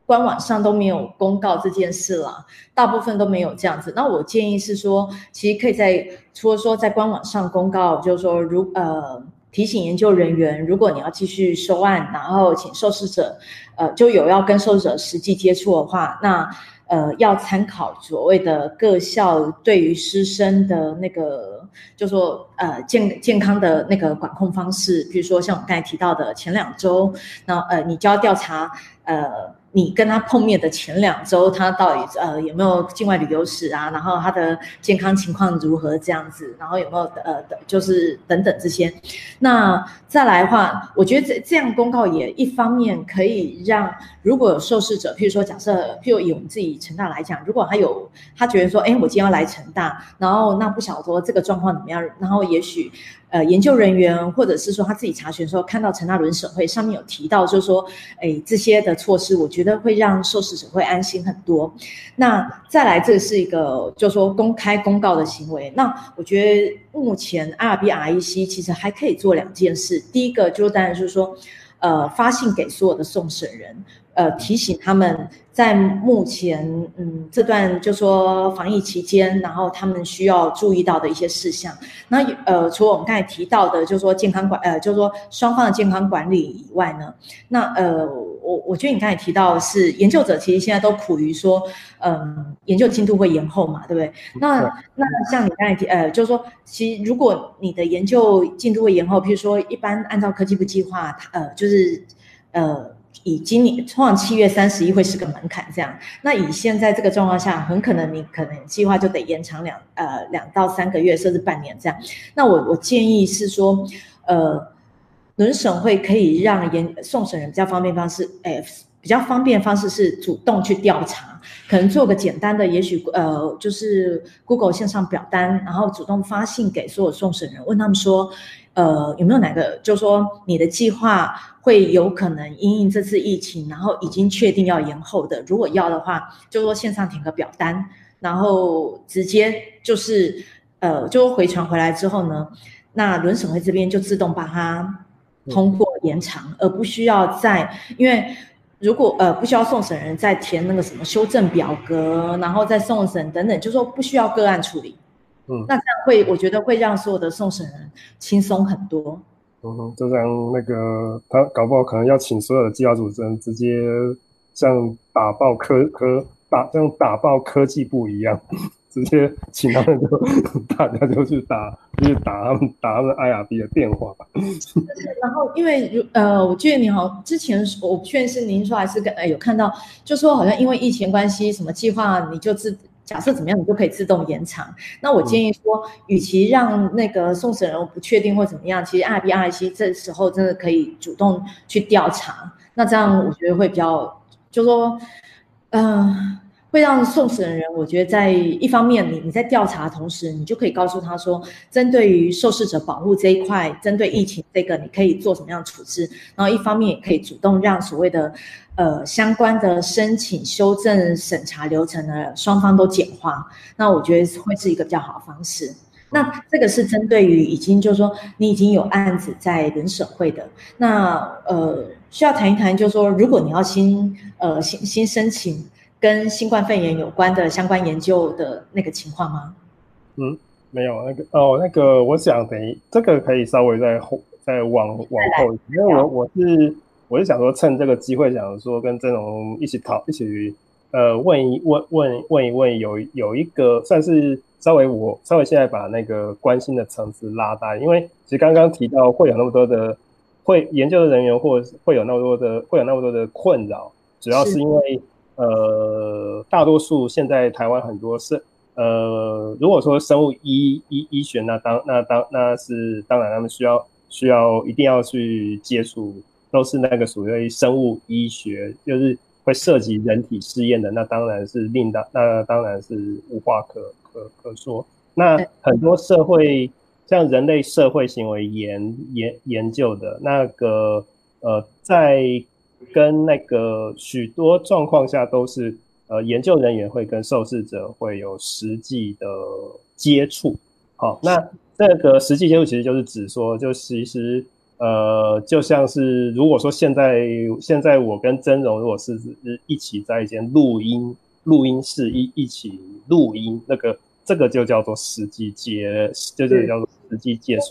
官网上都没有公告这件事了，大部分都没有这样子。那我建议是说，其实可以在除了说在官网上公告，就是说如呃提醒研究人员，如果你要继续收案，然后请受试者，呃就有要跟受试者实际接触的话，那呃要参考所谓的各校对于师生的那个，就说呃健健康的那个管控方式，比如说像我刚才提到的前两周，那呃你就要调查呃。你跟他碰面的前两周，他到底呃有没有境外旅游史啊？然后他的健康情况如何这样子？然后有没有呃就是等等这些。那再来的话，我觉得这这样公告也一方面可以让如果有受试者，譬如说假设，譬如以我们自己成大来讲，如果他有他觉得说，哎，我今天要来成大，然后那不晓得说这个状况怎么样，然后也许呃研究人员，或者是说他自己查询的时候看到陈大伦审会上面有提到，就是说，哎，这些的措施，我觉得会让受试者会安心很多。那再来，这是一个就是说公开公告的行为。那我觉得目前 R B R E C 其实还可以做两件事，第一个就是当然就是说，呃，发信给所有的送审人。呃，提醒他们在目前嗯这段就说防疫期间，然后他们需要注意到的一些事项。那呃，除了我们刚才提到的，就是说健康管呃，就是说双方的健康管理以外呢，那呃，我我觉得你刚才提到的是研究者其实现在都苦于说，嗯、呃，研究进度会延后嘛，对不对？那那像你刚才提呃，就是说，其实如果你的研究进度会延后，譬如说一般按照科技部计划，呃，就是呃。以今年通常七月三十一会是个门槛，这样。那以现在这个状况下，很可能你可能计划就得延长两呃两到三个月，甚至半年这样。那我我建议是说，呃，轮审会可以让延送审人比较方便方式，哎，比较方便方式是主动去调查，可能做个简单的，也许呃就是 Google 线上表单，然后主动发信给所有送审人，问他们说。呃，有没有哪个，就是说你的计划会有可能因应这次疫情，然后已经确定要延后的？如果要的话，就说线上填个表单，然后直接就是呃，就回传回来之后呢，那轮审会这边就自动把它通过延长，而不需要再因为如果呃不需要送审人再填那个什么修正表格，然后再送审等等，就说不需要个案处理。嗯，那这样会，我觉得会让所有的送审人轻松很多。嗯哼，就像那个他搞不好可能要请所有的计划主持人直接像打爆科科打像打爆科技部一样，直接请他们就 大家就去打，就是打他们打他们 IRB 的电话吧。然后因为如呃，我记得你好之前我不确定是您说还是跟呃有看到，就说好像因为疫情关系，什么计划你就自。假设怎么样，你就可以自动延长。那我建议说，与其让那个送审人不确定或怎么样，其实 IRB REC 这时候真的可以主动去调查。那这样我觉得会比较，就说，嗯、呃。会让送审人，我觉得在一方面，你你在调查的同时，你就可以告诉他说，针对于受试者保护这一块，针对疫情这个，你可以做什么样的处置。然后一方面也可以主动让所谓的呃相关的申请、修正、审查流程的双方都简化。那我觉得会是一个比较好的方式。那这个是针对于已经就是说你已经有案子在人审会的，那呃需要谈一谈，就是说如果你要新呃新新申请。跟新冠肺炎有关的相关研究的那个情况吗？嗯，没有那个哦，那个我想等于这个可以稍微再后再往往后，因为我我是我是想说趁这个机会想说跟郑龙一起讨一起呃问一问问问一问有有一个算是稍微我稍微现在把那个关心的层次拉大，因为其实刚刚提到会有那么多的会研究的人员或会有那么多的会有那么多的困扰，主要是因为。呃，大多数现在台湾很多是呃，如果说生物医医医学，那当那当那是当然，他们需要需要一定要去接触，都是那个属于生物医学，就是会涉及人体试验的，那当然是另当那当然是无话可可可说。那很多社会像人类社会行为研研研究的那个呃，在。跟那个许多状况下都是，呃，研究人员会跟受试者会有实际的接触。好，那这个实际接触其实就是指说，就其实呃，就像是如果说现在现在我跟曾荣如果是一起在一间录音录音室一一起录音，那个这个就叫做实际接，就是叫做实际接触。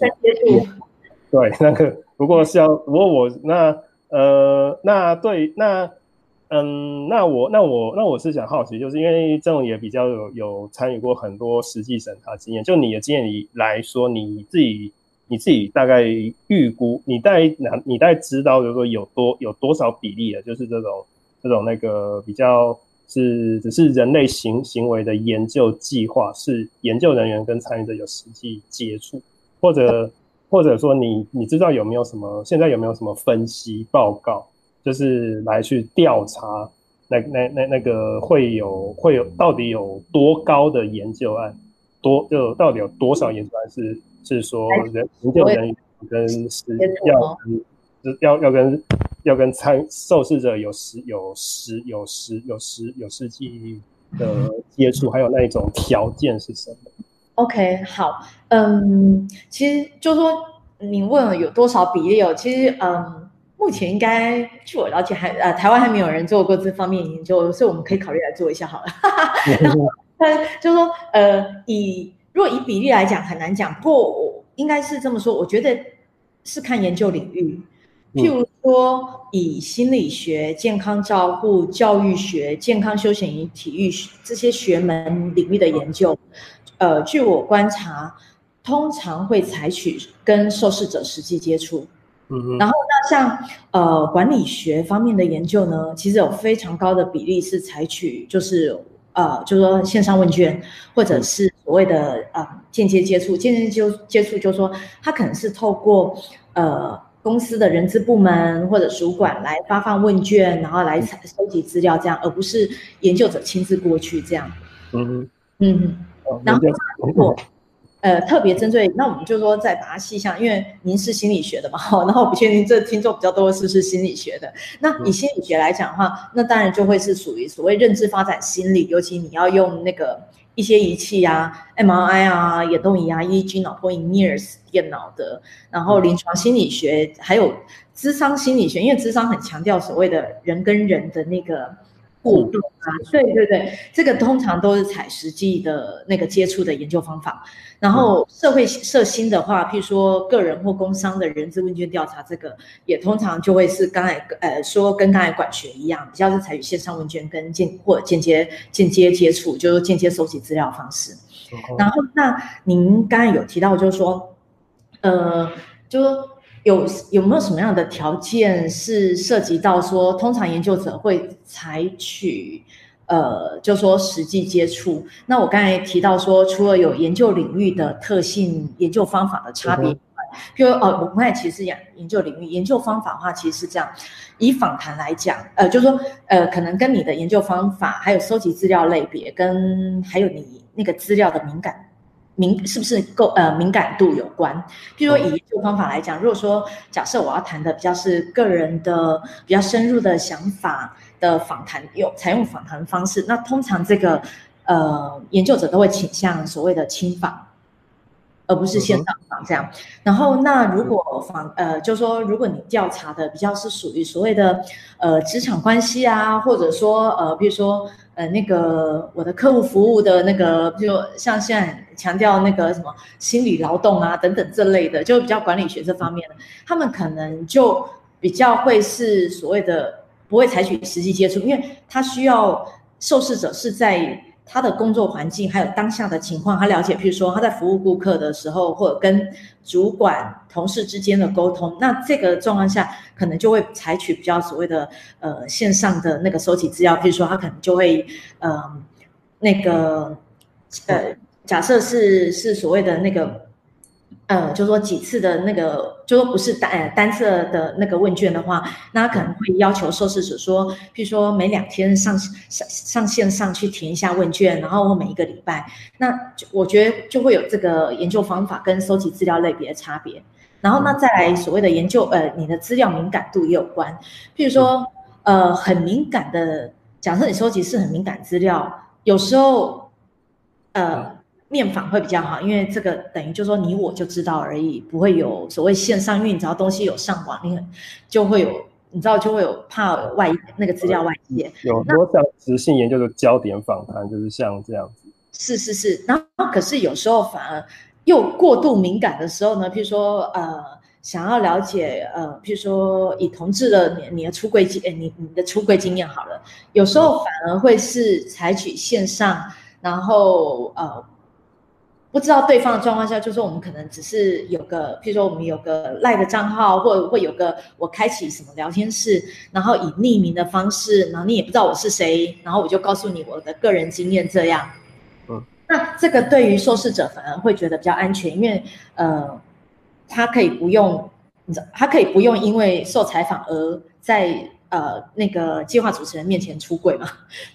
对，那个如果是要如果我那。呃，那对，那嗯，那我那我那我是想好奇，就是因为这种也比较有有参与过很多实际审查经验，就你的经验里来说，你自己你自己大概预估，你大概你大概知道，就是说有多有多少比例的，就是这种这种那个比较是只是人类行行为的研究计划，是研究人员跟参与者有实际接触，或者。或者说你你知道有没有什么现在有没有什么分析报告，就是来去调查那那那那个会有会有到底有多高的研究案多就到底有多少研究案是是说人研究人员跟是要跟要要跟要跟参受试者有实有实有实有实有实际的接触，还有那一种条件是什么？OK，好，嗯，其实就是说你问了有多少比例哦，其实嗯，目前应该据我了解还呃台湾还没有人做过这方面研究，所以我们可以考虑来做一下好了。然后 就是说呃以如果以比例来讲很难讲，不过我应该是这么说，我觉得是看研究领域。譬如说，以心理学、健康照护、教育学、健康休闲与体育这些学门领域的研究，呃，据我观察，通常会采取跟受试者实际接触。嗯哼。然后那像呃管理学方面的研究呢，其实有非常高的比例是采取就是呃就是说线上问卷，或者是所谓的呃间接接触。间接接接触就是说，他可能是透过呃。公司的人资部门或者主管来发放问卷，然后来采收集资料，这样，而不是研究者亲自过去这样。嗯嗯，然后如果 呃特别针对，那我们就说再把它细项，因为您是心理学的嘛，然后我不确定这听众比较多是不是心理学的。那以心理学来讲的话，那当然就会是属于所谓认知发展心理，尤其你要用那个。一些仪器啊，MRI 啊，眼动仪啊，EEG 脑波仪，NIRS 电脑的，然后临床心理学，还有智商心理学，因为智商很强调所谓的人跟人的那个。互动啊，对对对，这个通常都是采实际的那个接触的研究方法。然后社会社新的话，譬如说个人或工商的人资问卷调查，这个也通常就会是刚才呃说跟刚才管学一样，比较是采取线上问卷跟间或间接间接接触，就是间接收集资料方式。然后那您刚才有提到，就是说，呃，就说。有有没有什么样的条件是涉及到说，通常研究者会采取，呃，就说实际接触？那我刚才提到说，除了有研究领域的特性、研究方法的差别以外，譬如呃，我刚才其实讲研究领域、研究方法的话，其实是这样：以访谈来讲，呃，就是说呃，可能跟你的研究方法，还有收集资料类别，跟还有你那个资料的敏感。敏是不是够呃敏感度有关？譬如说以研究方法来讲，如果说假设我要谈的比较是个人的比较深入的想法的访谈，用采用访谈方式，那通常这个呃研究者都会倾向所谓的亲访。而不是线上访这样，然后那如果访呃，就是说如果你调查的比较是属于所谓的呃职场关系啊，或者说呃，比如说呃那个我的客户服务的那个，就像现在强调那个什么心理劳动啊等等这类的，就比较管理学这方面的，他们可能就比较会是所谓的不会采取实际接触，因为他需要受试者是在。他的工作环境还有当下的情况，他了解，譬如说他在服务顾客的时候，或者跟主管、同事之间的沟通，那这个状况下，可能就会采取比较所谓的呃线上的那个收集资料，譬如说他可能就会嗯那个呃假设是是所谓的那个。呃，就说几次的那个，就说不是单呃单次的那个问卷的话，那可能会要求受试者说，譬如说每两天上上上线上去填一下问卷，然后每一个礼拜，那我觉得就会有这个研究方法跟收集资料类别的差别。然后那再来所谓的研究，呃，你的资料敏感度也有关，譬如说呃很敏感的，假设你收集是很敏感资料，有时候呃。面访会比较好，因为这个等于就说你我就知道而已，不会有所谓线上，因为你只要东西有上网，你就会有，你知道就会有怕外那个资料外泄。有多像直性研究的焦点访谈，就是像这样子。是是是，然后可是有时候反而又过度敏感的时候呢，譬如说呃想要了解呃，譬如说以同志的你你的出柜经，你你的出柜经验好了，有时候反而会是采取线上，然后呃。不知道对方的状况下，就是我们可能只是有个，譬如说我们有个赖的账号，或者会有个我开启什么聊天室，然后以匿名的方式，然后你也不知道我是谁，然后我就告诉你我的个人经验这样。嗯，那这个对于受试者反而会觉得比较安全，因为呃，他可以不用，你知道，他可以不用因为受采访而在呃那个计划主持人面前出柜嘛。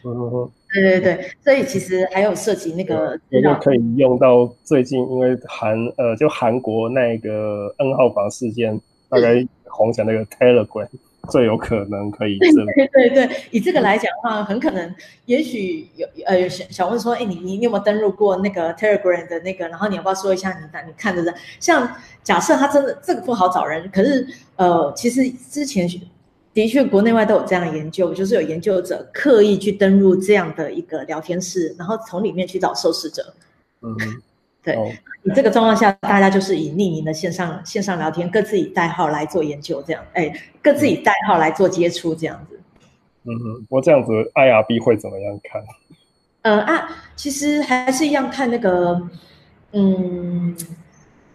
嗯。对对对，所以其实还有涉及那个，也就可以用到最近，因为韩呃就韩国那个 N 号房事件，大概红起来那个 Telegram 最有可能可以。对对对，以这个来讲的话，很可能，也许有呃有想想问说，哎，你你你有没有登录过那个 Telegram 的那个？然后你要不要说一下你你看的？像假设他真的这个不好找人，可是呃，其实之前。的确，国内外都有这样的研究，就是有研究者刻意去登入这样的一个聊天室，然后从里面去找受试者。嗯，对。你、哦、这个状况下，大家就是以匿名的线上线上聊天，各自以代号来做研究，这样，哎，各自以代号来做接触，这样子。嗯哼，我这样子 IRB 会怎么样看？呃啊，其实还是一样看那个，嗯，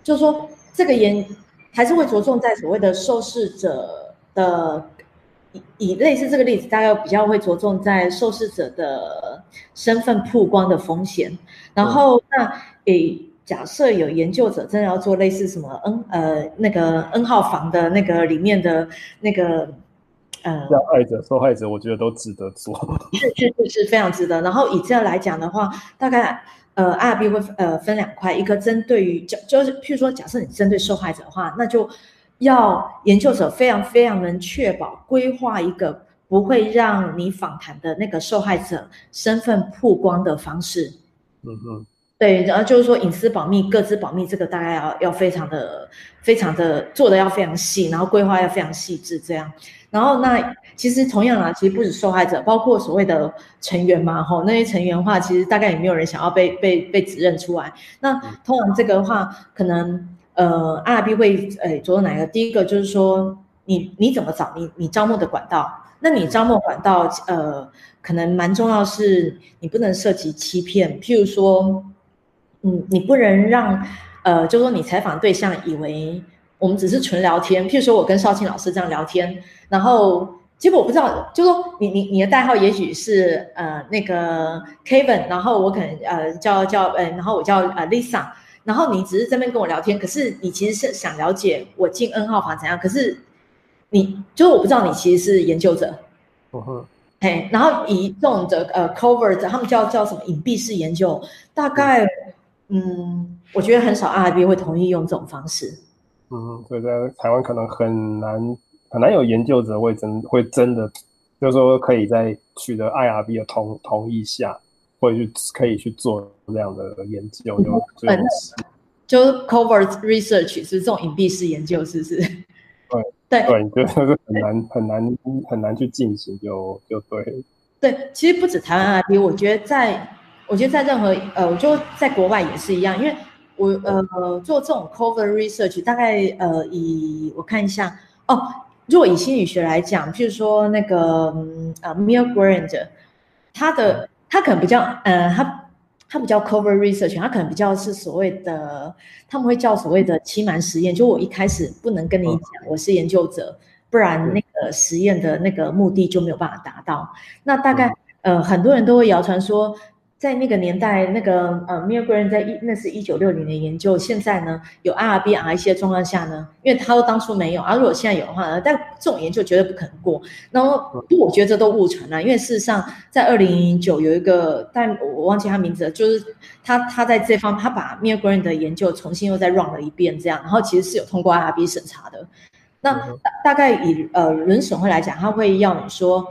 就是说这个研还是会着重在所谓的受试者的。以以类似这个例子，大概比较会着重在受试者的身份曝光的风险。然后，那诶，假设有研究者真的要做类似什么 N 呃那个 N 号房的那个里面的那个呃，受害者受害者，我觉得都值得做，是是是是非常值得。然后以这样来讲的话，大概呃 IRB 会呃分两块，一个针对于就就是譬如说，假设你针对受害者的话，那就。要研究者非常非常能确保规划一个不会让你访谈的那个受害者身份曝光的方式。嗯嗯，对，然后就是说隐私保密、各自保密，这个大概要要非常的、非常的做的要非常细，然后规划要非常细致这样。然后那其实同样啊，其实不止受害者，包括所谓的成员嘛，吼，那些成员的话，其实大概也没有人想要被被被指认出来。那通常这个的话，可能。呃，IRB 会呃着重哪一个？第一个就是说，你你怎么找你你招募的管道？那你招募管道呃，可能蛮重要是，你不能涉及欺骗。譬如说，嗯，你不能让呃，就说你采访对象以为我们只是纯聊天。譬如说我跟少庆老师这样聊天，然后结果我不知道，就是说你你你的代号也许是呃那个 Kevin，然后我可能呃叫叫呃，然后我叫呃 Lisa。然后你只是这边跟我聊天，可是你其实是想了解我进 N 号房怎样？可是你就是我不知道你其实是研究者，哦呵，嘿，然后以这种的呃 covert，他们叫叫什么隐蔽式研究，大概嗯，我觉得很少 IRB 会同意用这种方式。嗯，所以在台湾可能很难很难有研究者会真会真的，就是说可以在取得 IRB 的同同意下。会去可以去做这样的研究，就本就是 covert research 是这种隐蔽式研究，是不是？对对对，就是很难很难很难去进行就，就就对。对，其实不止台湾 IRB，我觉得在我觉得在任何呃，我就在国外也是一样，因为我呃做这种 covert research，大概呃以我看一下哦，如果以心理学来讲，譬如说那个呃 Mill Grand，他的。他可能比较，呃，他他比较 covert research，他可能比较是所谓的，他们会叫所谓的欺瞒实验，就我一开始不能跟你讲我是研究者，不然那个实验的那个目的就没有办法达到。那大概，呃，很多人都会谣传说。在那个年代，那个呃 m i l g r a n 在一那是一九六零年研究，现在呢有 IRB、R 一些状况下呢，因为他说当初没有，而、啊、如果现在有的话呢，但这种研究绝对不可能过。然后，不我觉得这都误传了，因为事实上在二零零九有一个，但我忘记他名字了，就是他他在这方他把 m i l g r a n 的研究重新又再 run 了一遍，这样，然后其实是有通过 IRB 审查的。那大大概以呃轮审会来讲，他会要你说。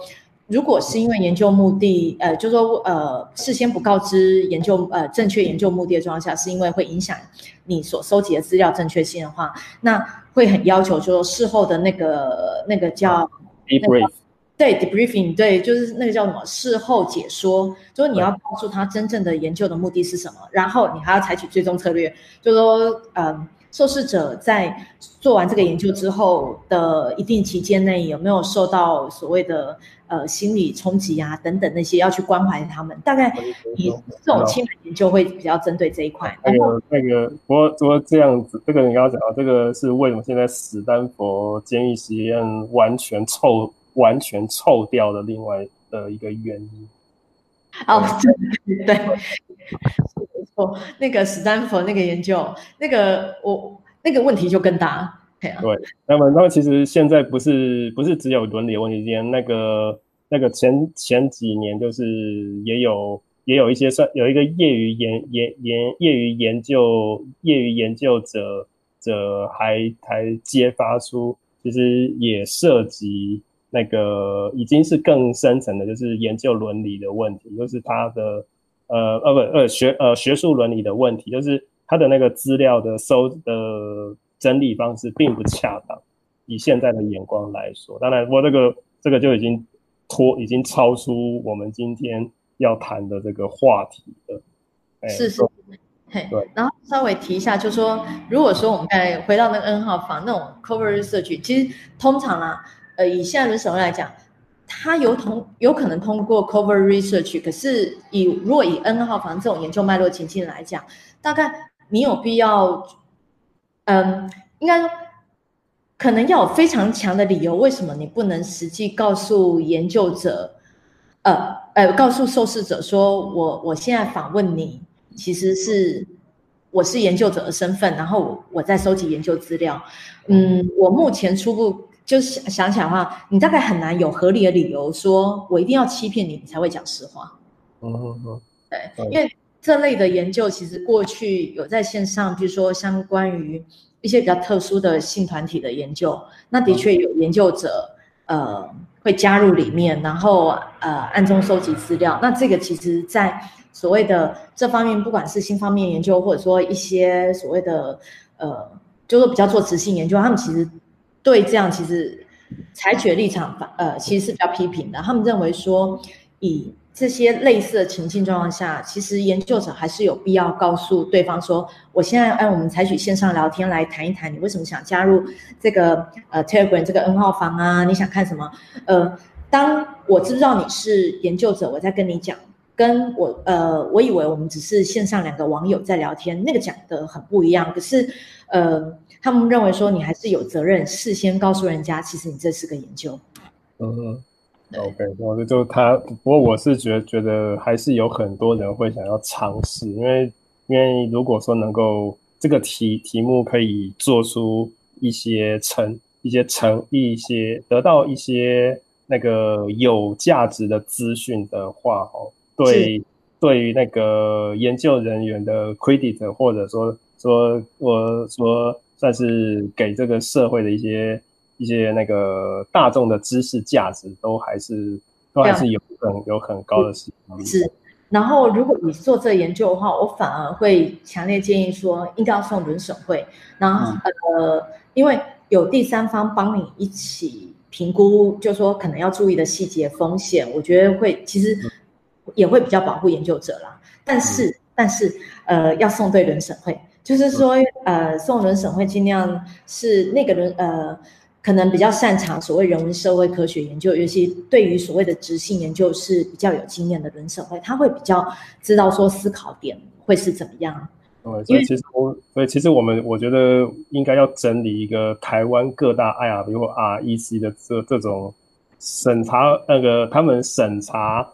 如果是因为研究目的，呃，就说，呃，事先不告知研究，呃，正确研究目的的状况下，是因为会影响你所收集的资料正确性的话，那会很要求，就说事后的那个那个叫 debrief，对 debriefing，对，就是那个叫什么事后解说，就是你要告诉他真正的研究的目的是什么，然后你还要采取追踪策略，就是说，呃。受试者在做完这个研究之后的一定期间内，有没有受到所谓的呃心理冲击啊等等那些，要去关怀他们。大概以这种轻的研究会比较针对这一块。那个那个，不过不过这样子，这个你刚刚讲到，这个是为什么现在史丹佛监狱实验完全臭完全臭掉的另外的一个原因。哦，对 对。哦，那个史丹佛那个研究，那个我那个问题就更大，对，对，那么那么其实现在不是不是只有伦理问题，连那个那个前前几年就是也有也有一些算有一个业余研研研业余研究业余研究者者还还揭发出，其实也涉及那个已经是更深层的，就是研究伦理的问题，就是他的呃呃不呃学呃学术伦理的问题，就是他的那个资料的收的。整理方式并不恰当，以现在的眼光来说，当然我这个这个就已经脱，已经超出我们今天要谈的这个话题了。是是，嘿，对。然后稍微提一下，就说，如果说我们再回到那个 N 号房那种 cover research，其实通常啊，呃，以现在的审核来讲，它有通有可能通过 cover research，可是以如果以 N 号房这种研究脉络情境来讲，大概你有必要。嗯，应该，可能要有非常强的理由，为什么你不能实际告诉研究者，呃呃，告诉受试者说，我我现在访问你，其实是我是研究者的身份，然后我我在收集研究资料。嗯，我目前初步就是想起来的话，你大概很难有合理的理由说我一定要欺骗你，你才会讲实话。哦哦哦，对，因为。这类的研究其实过去有在线上，比如说相关于一些比较特殊的性团体的研究，那的确有研究者呃会加入里面，然后呃暗中收集资料。那这个其实，在所谓的这方面，不管是性方面研究，或者说一些所谓的呃，就是比较做直性研究，他们其实对这样其实采取的立场呃其实是比较批评的。他们认为说以这些类似的情境状况下，其实研究者还是有必要告诉对方说：“我现在按我们采取线上聊天来谈一谈，你为什么想加入这个呃 Telegram 这个 N 号房啊？你想看什么？呃，当我知道你是研究者，我在跟你讲，跟我呃，我以为我们只是线上两个网友在聊天，那个讲的很不一样。可是呃，他们认为说你还是有责任事先告诉人家，其实你这是个研究。”嗯哼。OK，我就他，不过我是觉得觉得还是有很多人会想要尝试，因为因为如果说能够这个题题目可以做出一些成一些成一些得到一些那个有价值的资讯的话，哦，对，对于那个研究人员的 credit，或者说说我说算是给这个社会的一些。一些那个大众的知识价值都还是都还是有很有很高的。是，然后如果你做这个研究的话，我反而会强烈建议说，应该要送轮审会。然后、嗯、呃，因为有第三方帮你一起评估，就说可能要注意的细节风险，我觉得会其实也会比较保护研究者啦。但是、嗯、但是呃，要送对轮审会，就是说呃，送轮审会尽量是那个人呃。可能比较擅长所谓人文社会科学研究，尤其对于所谓的执性研究是比较有经验的人省会，他会比较知道说思考点会是怎么样。对，所以其实我，所以其实我们我觉得应该要整理一个台湾各大 IRB 或 REC 的这这种审查那个他们审查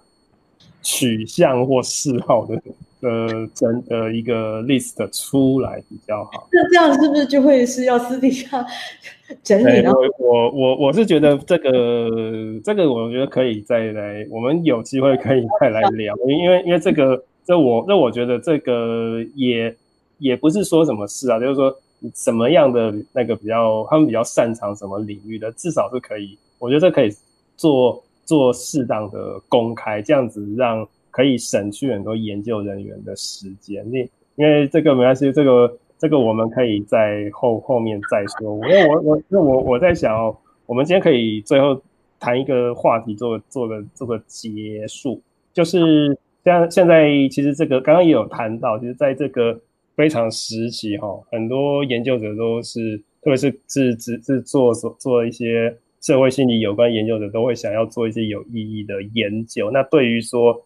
取向或嗜好的。呃，整的一个 list 出来比较好。那这样是不是就会是要私底下整理呢？我我我我是觉得这个这个，我觉得可以再来，我们有机会可以再来聊。因为因为这个，这我那我觉得这个也也不是说什么事啊，就是说什么样的那个比较，他们比较擅长什么领域的，至少是可以，我觉得这可以做做适当的公开，这样子让。可以省去很多研究人员的时间，因因为这个没关系，这个这个我们可以在后后面再说。因为我我那我我在想哦，我们今天可以最后谈一个话题做，做个做个结束，就是像现在其实这个刚刚也有谈到，就是在这个非常时期哈，很多研究者都是，特别是是是是做做一些社会心理有关研究者，都会想要做一些有意义的研究。那对于说。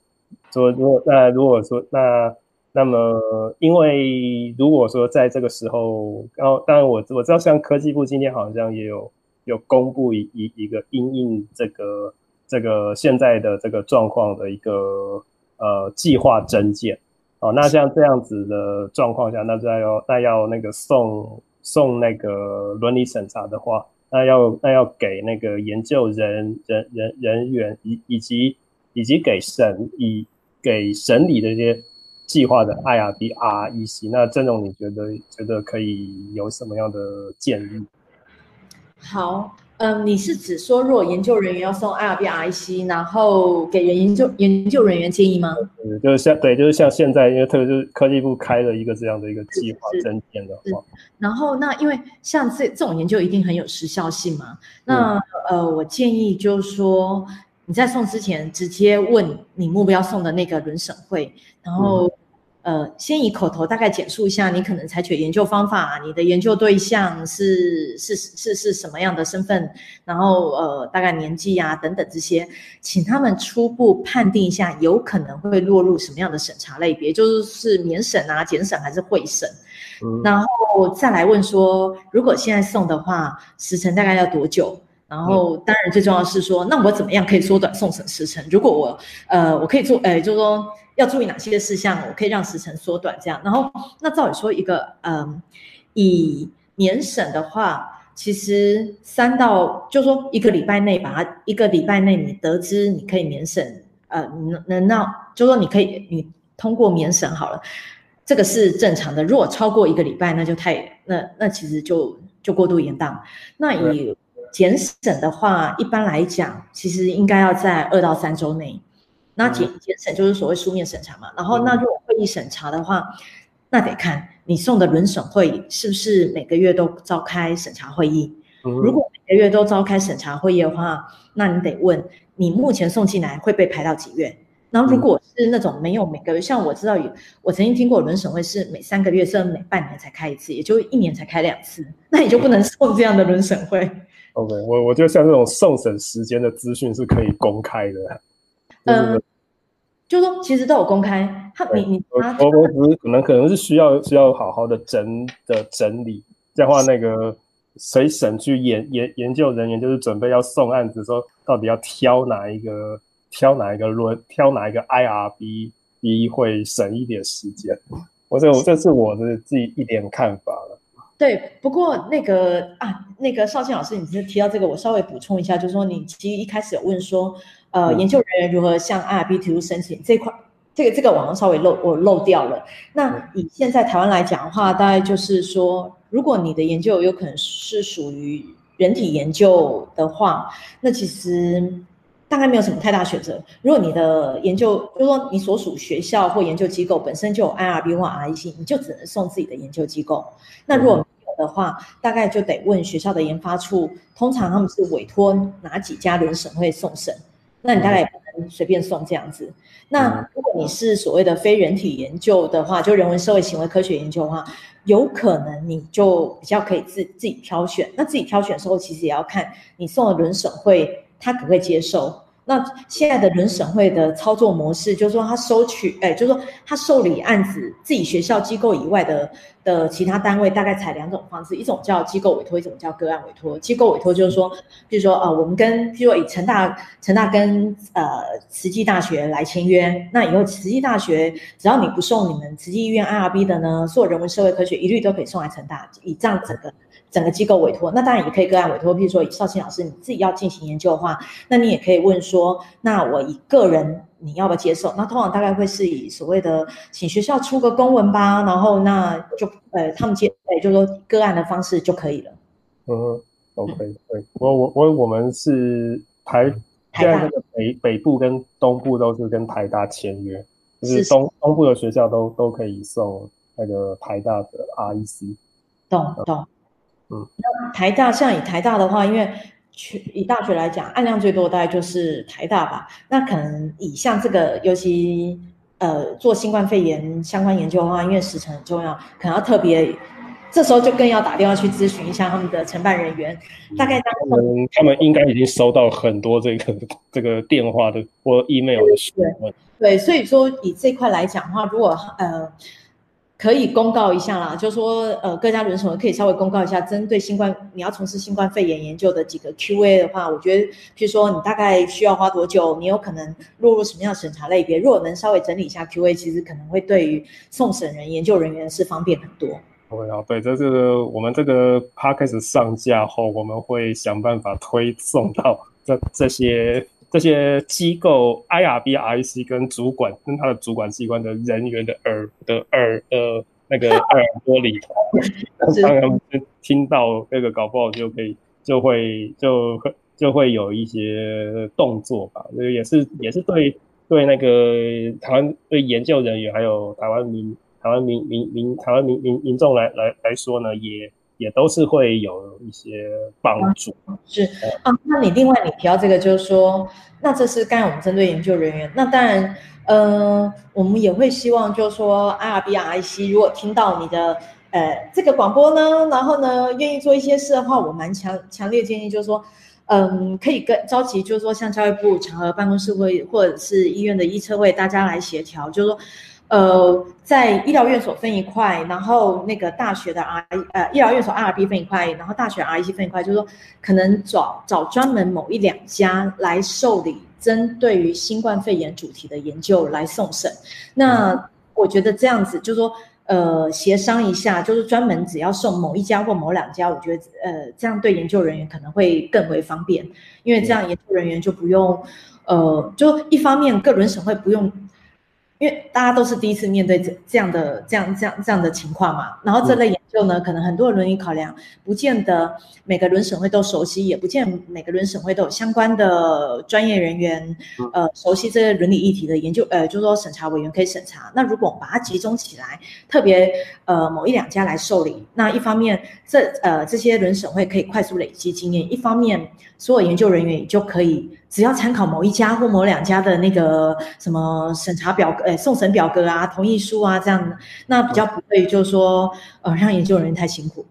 说如果那如果说那那么，因为如果说在这个时候，然后当然我我知道，像科技部今天好像也有有公布一一一个因应这个这个现在的这个状况的一个呃计划征件哦，那像这样子的状况下，那就要那要那个送送那个伦理审查的话，那要那要给那个研究人人人人员以以及以及给审以给审理的一些计划的 IRB REC，那郑总你觉得觉得可以有什么样的建议？好。嗯，你是指说，如果研究人员要送 IRB REC，然后给研究研究人员建议吗？嗯，就是像对，就是像现在，因为特别是科技部开了一个这样的一个计划，增建的话，然后那因为像这这种研究一定很有时效性嘛，那、嗯、呃，我建议就是说，你在送之前直接问你目标送的那个轮审会，然后。嗯呃，先以口头大概简述一下你可能采取研究方法，你的研究对象是是是是什么样的身份，然后呃大概年纪啊等等这些，请他们初步判定一下有可能会落入什么样的审查类别，就是免审啊、减审还是会审，嗯，然后再来问说，如果现在送的话，时程大概要多久？然后当然最重要的是说，那我怎么样可以缩短送审时程？如果我呃我可以做，哎，就是说。要注意哪些事项？我可以让时程缩短，这样。然后，那照理说，一个嗯，以免审的话，其实三到，就是说一个礼拜内把它，一个礼拜内你得知你可以免审，呃，能能让，就是说你可以你通过免审好了，这个是正常的。如果超过一个礼拜，那就太，那那其实就就过度延宕。那以检审的话，一般来讲，其实应该要在二到三周内。那减减审就是所谓书面审查嘛，然后那如果会议审查的话，那得看你送的轮审会是不是每个月都召开审查会议。如果每个月都召开审查会议的话，那你得问你目前送进来会被排到几月？然后如果是那种没有每个月，像我知道有，我曾经听过轮审会是每三个月甚至每半年才开一次，也就一年才开两次，那你就不能送这样的轮审会。OK，我我觉得像这种送审时间的资讯是可以公开的。嗯、呃，就是说其实都有公开，他你你他，我我只是可能可能是需要需要好好的整的整理，这样的话那个随审去研研研究人员就是准备要送案子的时候，到底要挑哪一个挑哪一个轮挑哪一个 IRB 一会省一点时间，我这我这是我的自己一点看法了。对，不过那个啊，那个绍庆老师，你是提到这个，我稍微补充一下，就是说你其实一开始有问说。呃，研究人员如何向 IRB 提出申请这块，这个这个网上稍微漏我漏掉了。那以现在台湾来讲的话，大概就是说，如果你的研究有可能是属于人体研究的话，那其实大概没有什么太大选择。如果你的研究，就是说你所属学校或研究机构本身就有 IRB 或 REC，你就只能送自己的研究机构。那如果没有的话，大概就得问学校的研发处，通常他们是委托哪几家轮审会送审。那你大概不能随便送这样子。那如果你是所谓的非人体研究的话，就人文社会行为科学研究的话，有可能你就比较可以自自己挑选。那自己挑选的时候，其实也要看你送的轮审会他可不可以接受。那现在的轮审会的操作模式，就是说他收取，哎，就是说他受理案子，自己学校机构以外的的其他单位，大概采两种方式，一种叫机构委托，一种叫个案委托。机构委托就是说，比如说呃，我们跟，譬如说以成大，成大跟呃慈济大学来签约，那以后慈济大学只要你不送你们慈济医院 IRB 的呢，所有人文社会科学一律都可以送来成大，以这样整个。整个机构委托，那当然也可以个案委托。譬如说，以绍庆老师你自己要进行研究的话，那你也可以问说，那我一个人你要不要接受？那通常大概会是以所谓的请学校出个公文吧，然后那就呃他们接，呃就是说个案的方式就可以了。嗯，OK，对，我我我我们是台台大的北北部跟东部都是跟台大签约，就是东东部的学校都都可以送那个台大的 REC。懂懂。嗯，那台大像以台大的话，因为以大学来讲，案量最多的大概就是台大吧。那可能以像这个，尤其呃做新冠肺炎相关研究的话，因为时程很重要，可能要特别，这时候就更要打电话去咨询一下他们的承办人员。大概他们他们应该已经收到很多这个 这个电话的或 email 的询问。对，所以说以这块来讲的话，如果呃。可以公告一下啦，就是说，呃，各家轮审可以稍微公告一下，针对新冠，你要从事新冠肺炎研究的几个 Q&A 的话，我觉得，譬如说，你大概需要花多久，你有可能落入什么样的审查类别，如果能稍微整理一下 Q&A，其实可能会对于送审人、研究人员是方便很多。会啊，对，这是我们这个 podcast 上架后，我们会想办法推送到这这些这些机构 IRB、REC 跟主管跟他的主管机关的人员的耳的耳的那个耳朵里头，当然听到那个，搞不好就可以就会就会就会有一些动作吧，这个也是也是对。对那个台湾对研究人员，还有台湾民台湾民民民台湾民民民众来来来说呢，也也都是会有一些帮助。是啊，那你另外你提到这个，就是说，那这是刚才我们针对研究人员，那当然，呃，我们也会希望，就是说，IRB、REC 如果听到你的呃这个广播呢，然后呢，愿意做一些事的话，我蛮强强烈建议，就是说。嗯，可以跟召集，就是说像教育部常和办公室会，或者是医院的医策会，大家来协调，就是说，呃，在医疗院所分一块，然后那个大学的 R 呃医疗院所 IRB 分一块，然后大学 REC 分一块，就是说可能找找专门某一两家来受理针对于新冠肺炎主题的研究来送审。那我觉得这样子，就是说。呃，协商一下，就是专门只要送某一家或某两家，我觉得呃，这样对研究人员可能会更为方便，因为这样研究人员就不用，呃，就一方面各轮审会不用。因为大家都是第一次面对这这样的这样这样这样的情况嘛，然后这类研究呢，可能很多的伦理考量，不见得每个轮审会都熟悉，也不见每个轮审会都有相关的专业人员，呃，熟悉这些伦理议题的研究，呃，就是说审查委员可以审查。那如果我们把它集中起来，特别呃某一两家来受理，那一方面这呃这些轮审会可以快速累积经验，一方面所有研究人员也就可以。只要参考某一家或某两家的那个什么审查表格，诶，送审表格啊、同意书啊这样的，那比较不会就是说，呃，让研究人员太辛苦。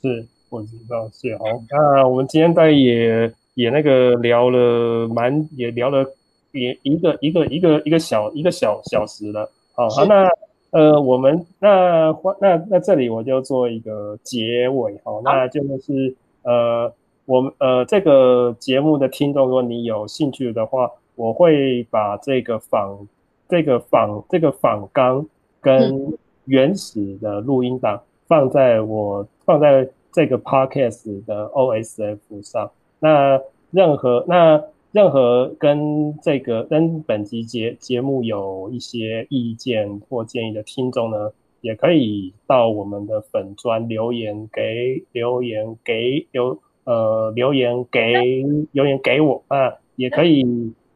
是，我知道，是好。那我们今天在也也那个聊了蛮，也聊了也一个一个一个一个小一个小小时了。好，好，那呃，我们那那那这里我就做一个结尾，好，那就是呃。我们呃，这个节目的听众，如果你有兴趣的话，我会把这个仿、这个仿、这个仿纲跟原始的录音档放在我放在这个 podcast 的 OSF 上。那任何那任何跟这个跟本集节节目有一些意见或建议的听众呢，也可以到我们的粉专留言给留言给留。呃，留言给留言给我啊，也可以，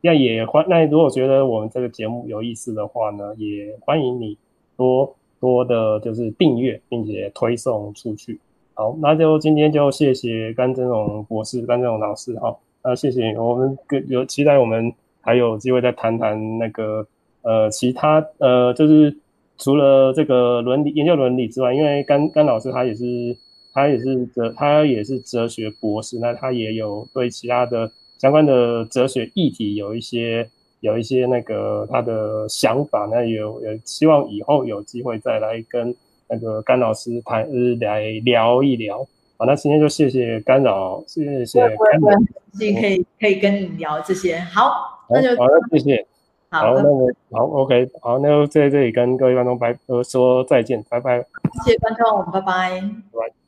那也欢。那如果觉得我们这个节目有意思的话呢，也欢迎你多多的，就是订阅并且推送出去。好，那就今天就谢谢甘珍荣博士、甘珍荣老师哈。那谢谢我们有期待我们还有机会再谈谈那个呃其他呃，就是除了这个伦理研究伦理之外，因为甘甘老师他也是。他也是哲，他也是哲学博士，那他也有对其他的相关的哲学议题有一些有一些那个他的想法，那有也希望以后有机会再来跟那个甘老师谈，呃，来聊一聊。好，那今天就谢谢干扰，谢谢干扰，今天可以可以跟你聊这些，好，那就好，好，谢谢，好，好那我好，OK，好，那就在这里跟各位观众拜呃说再见，拜拜，谢谢观众，拜。拜，拜。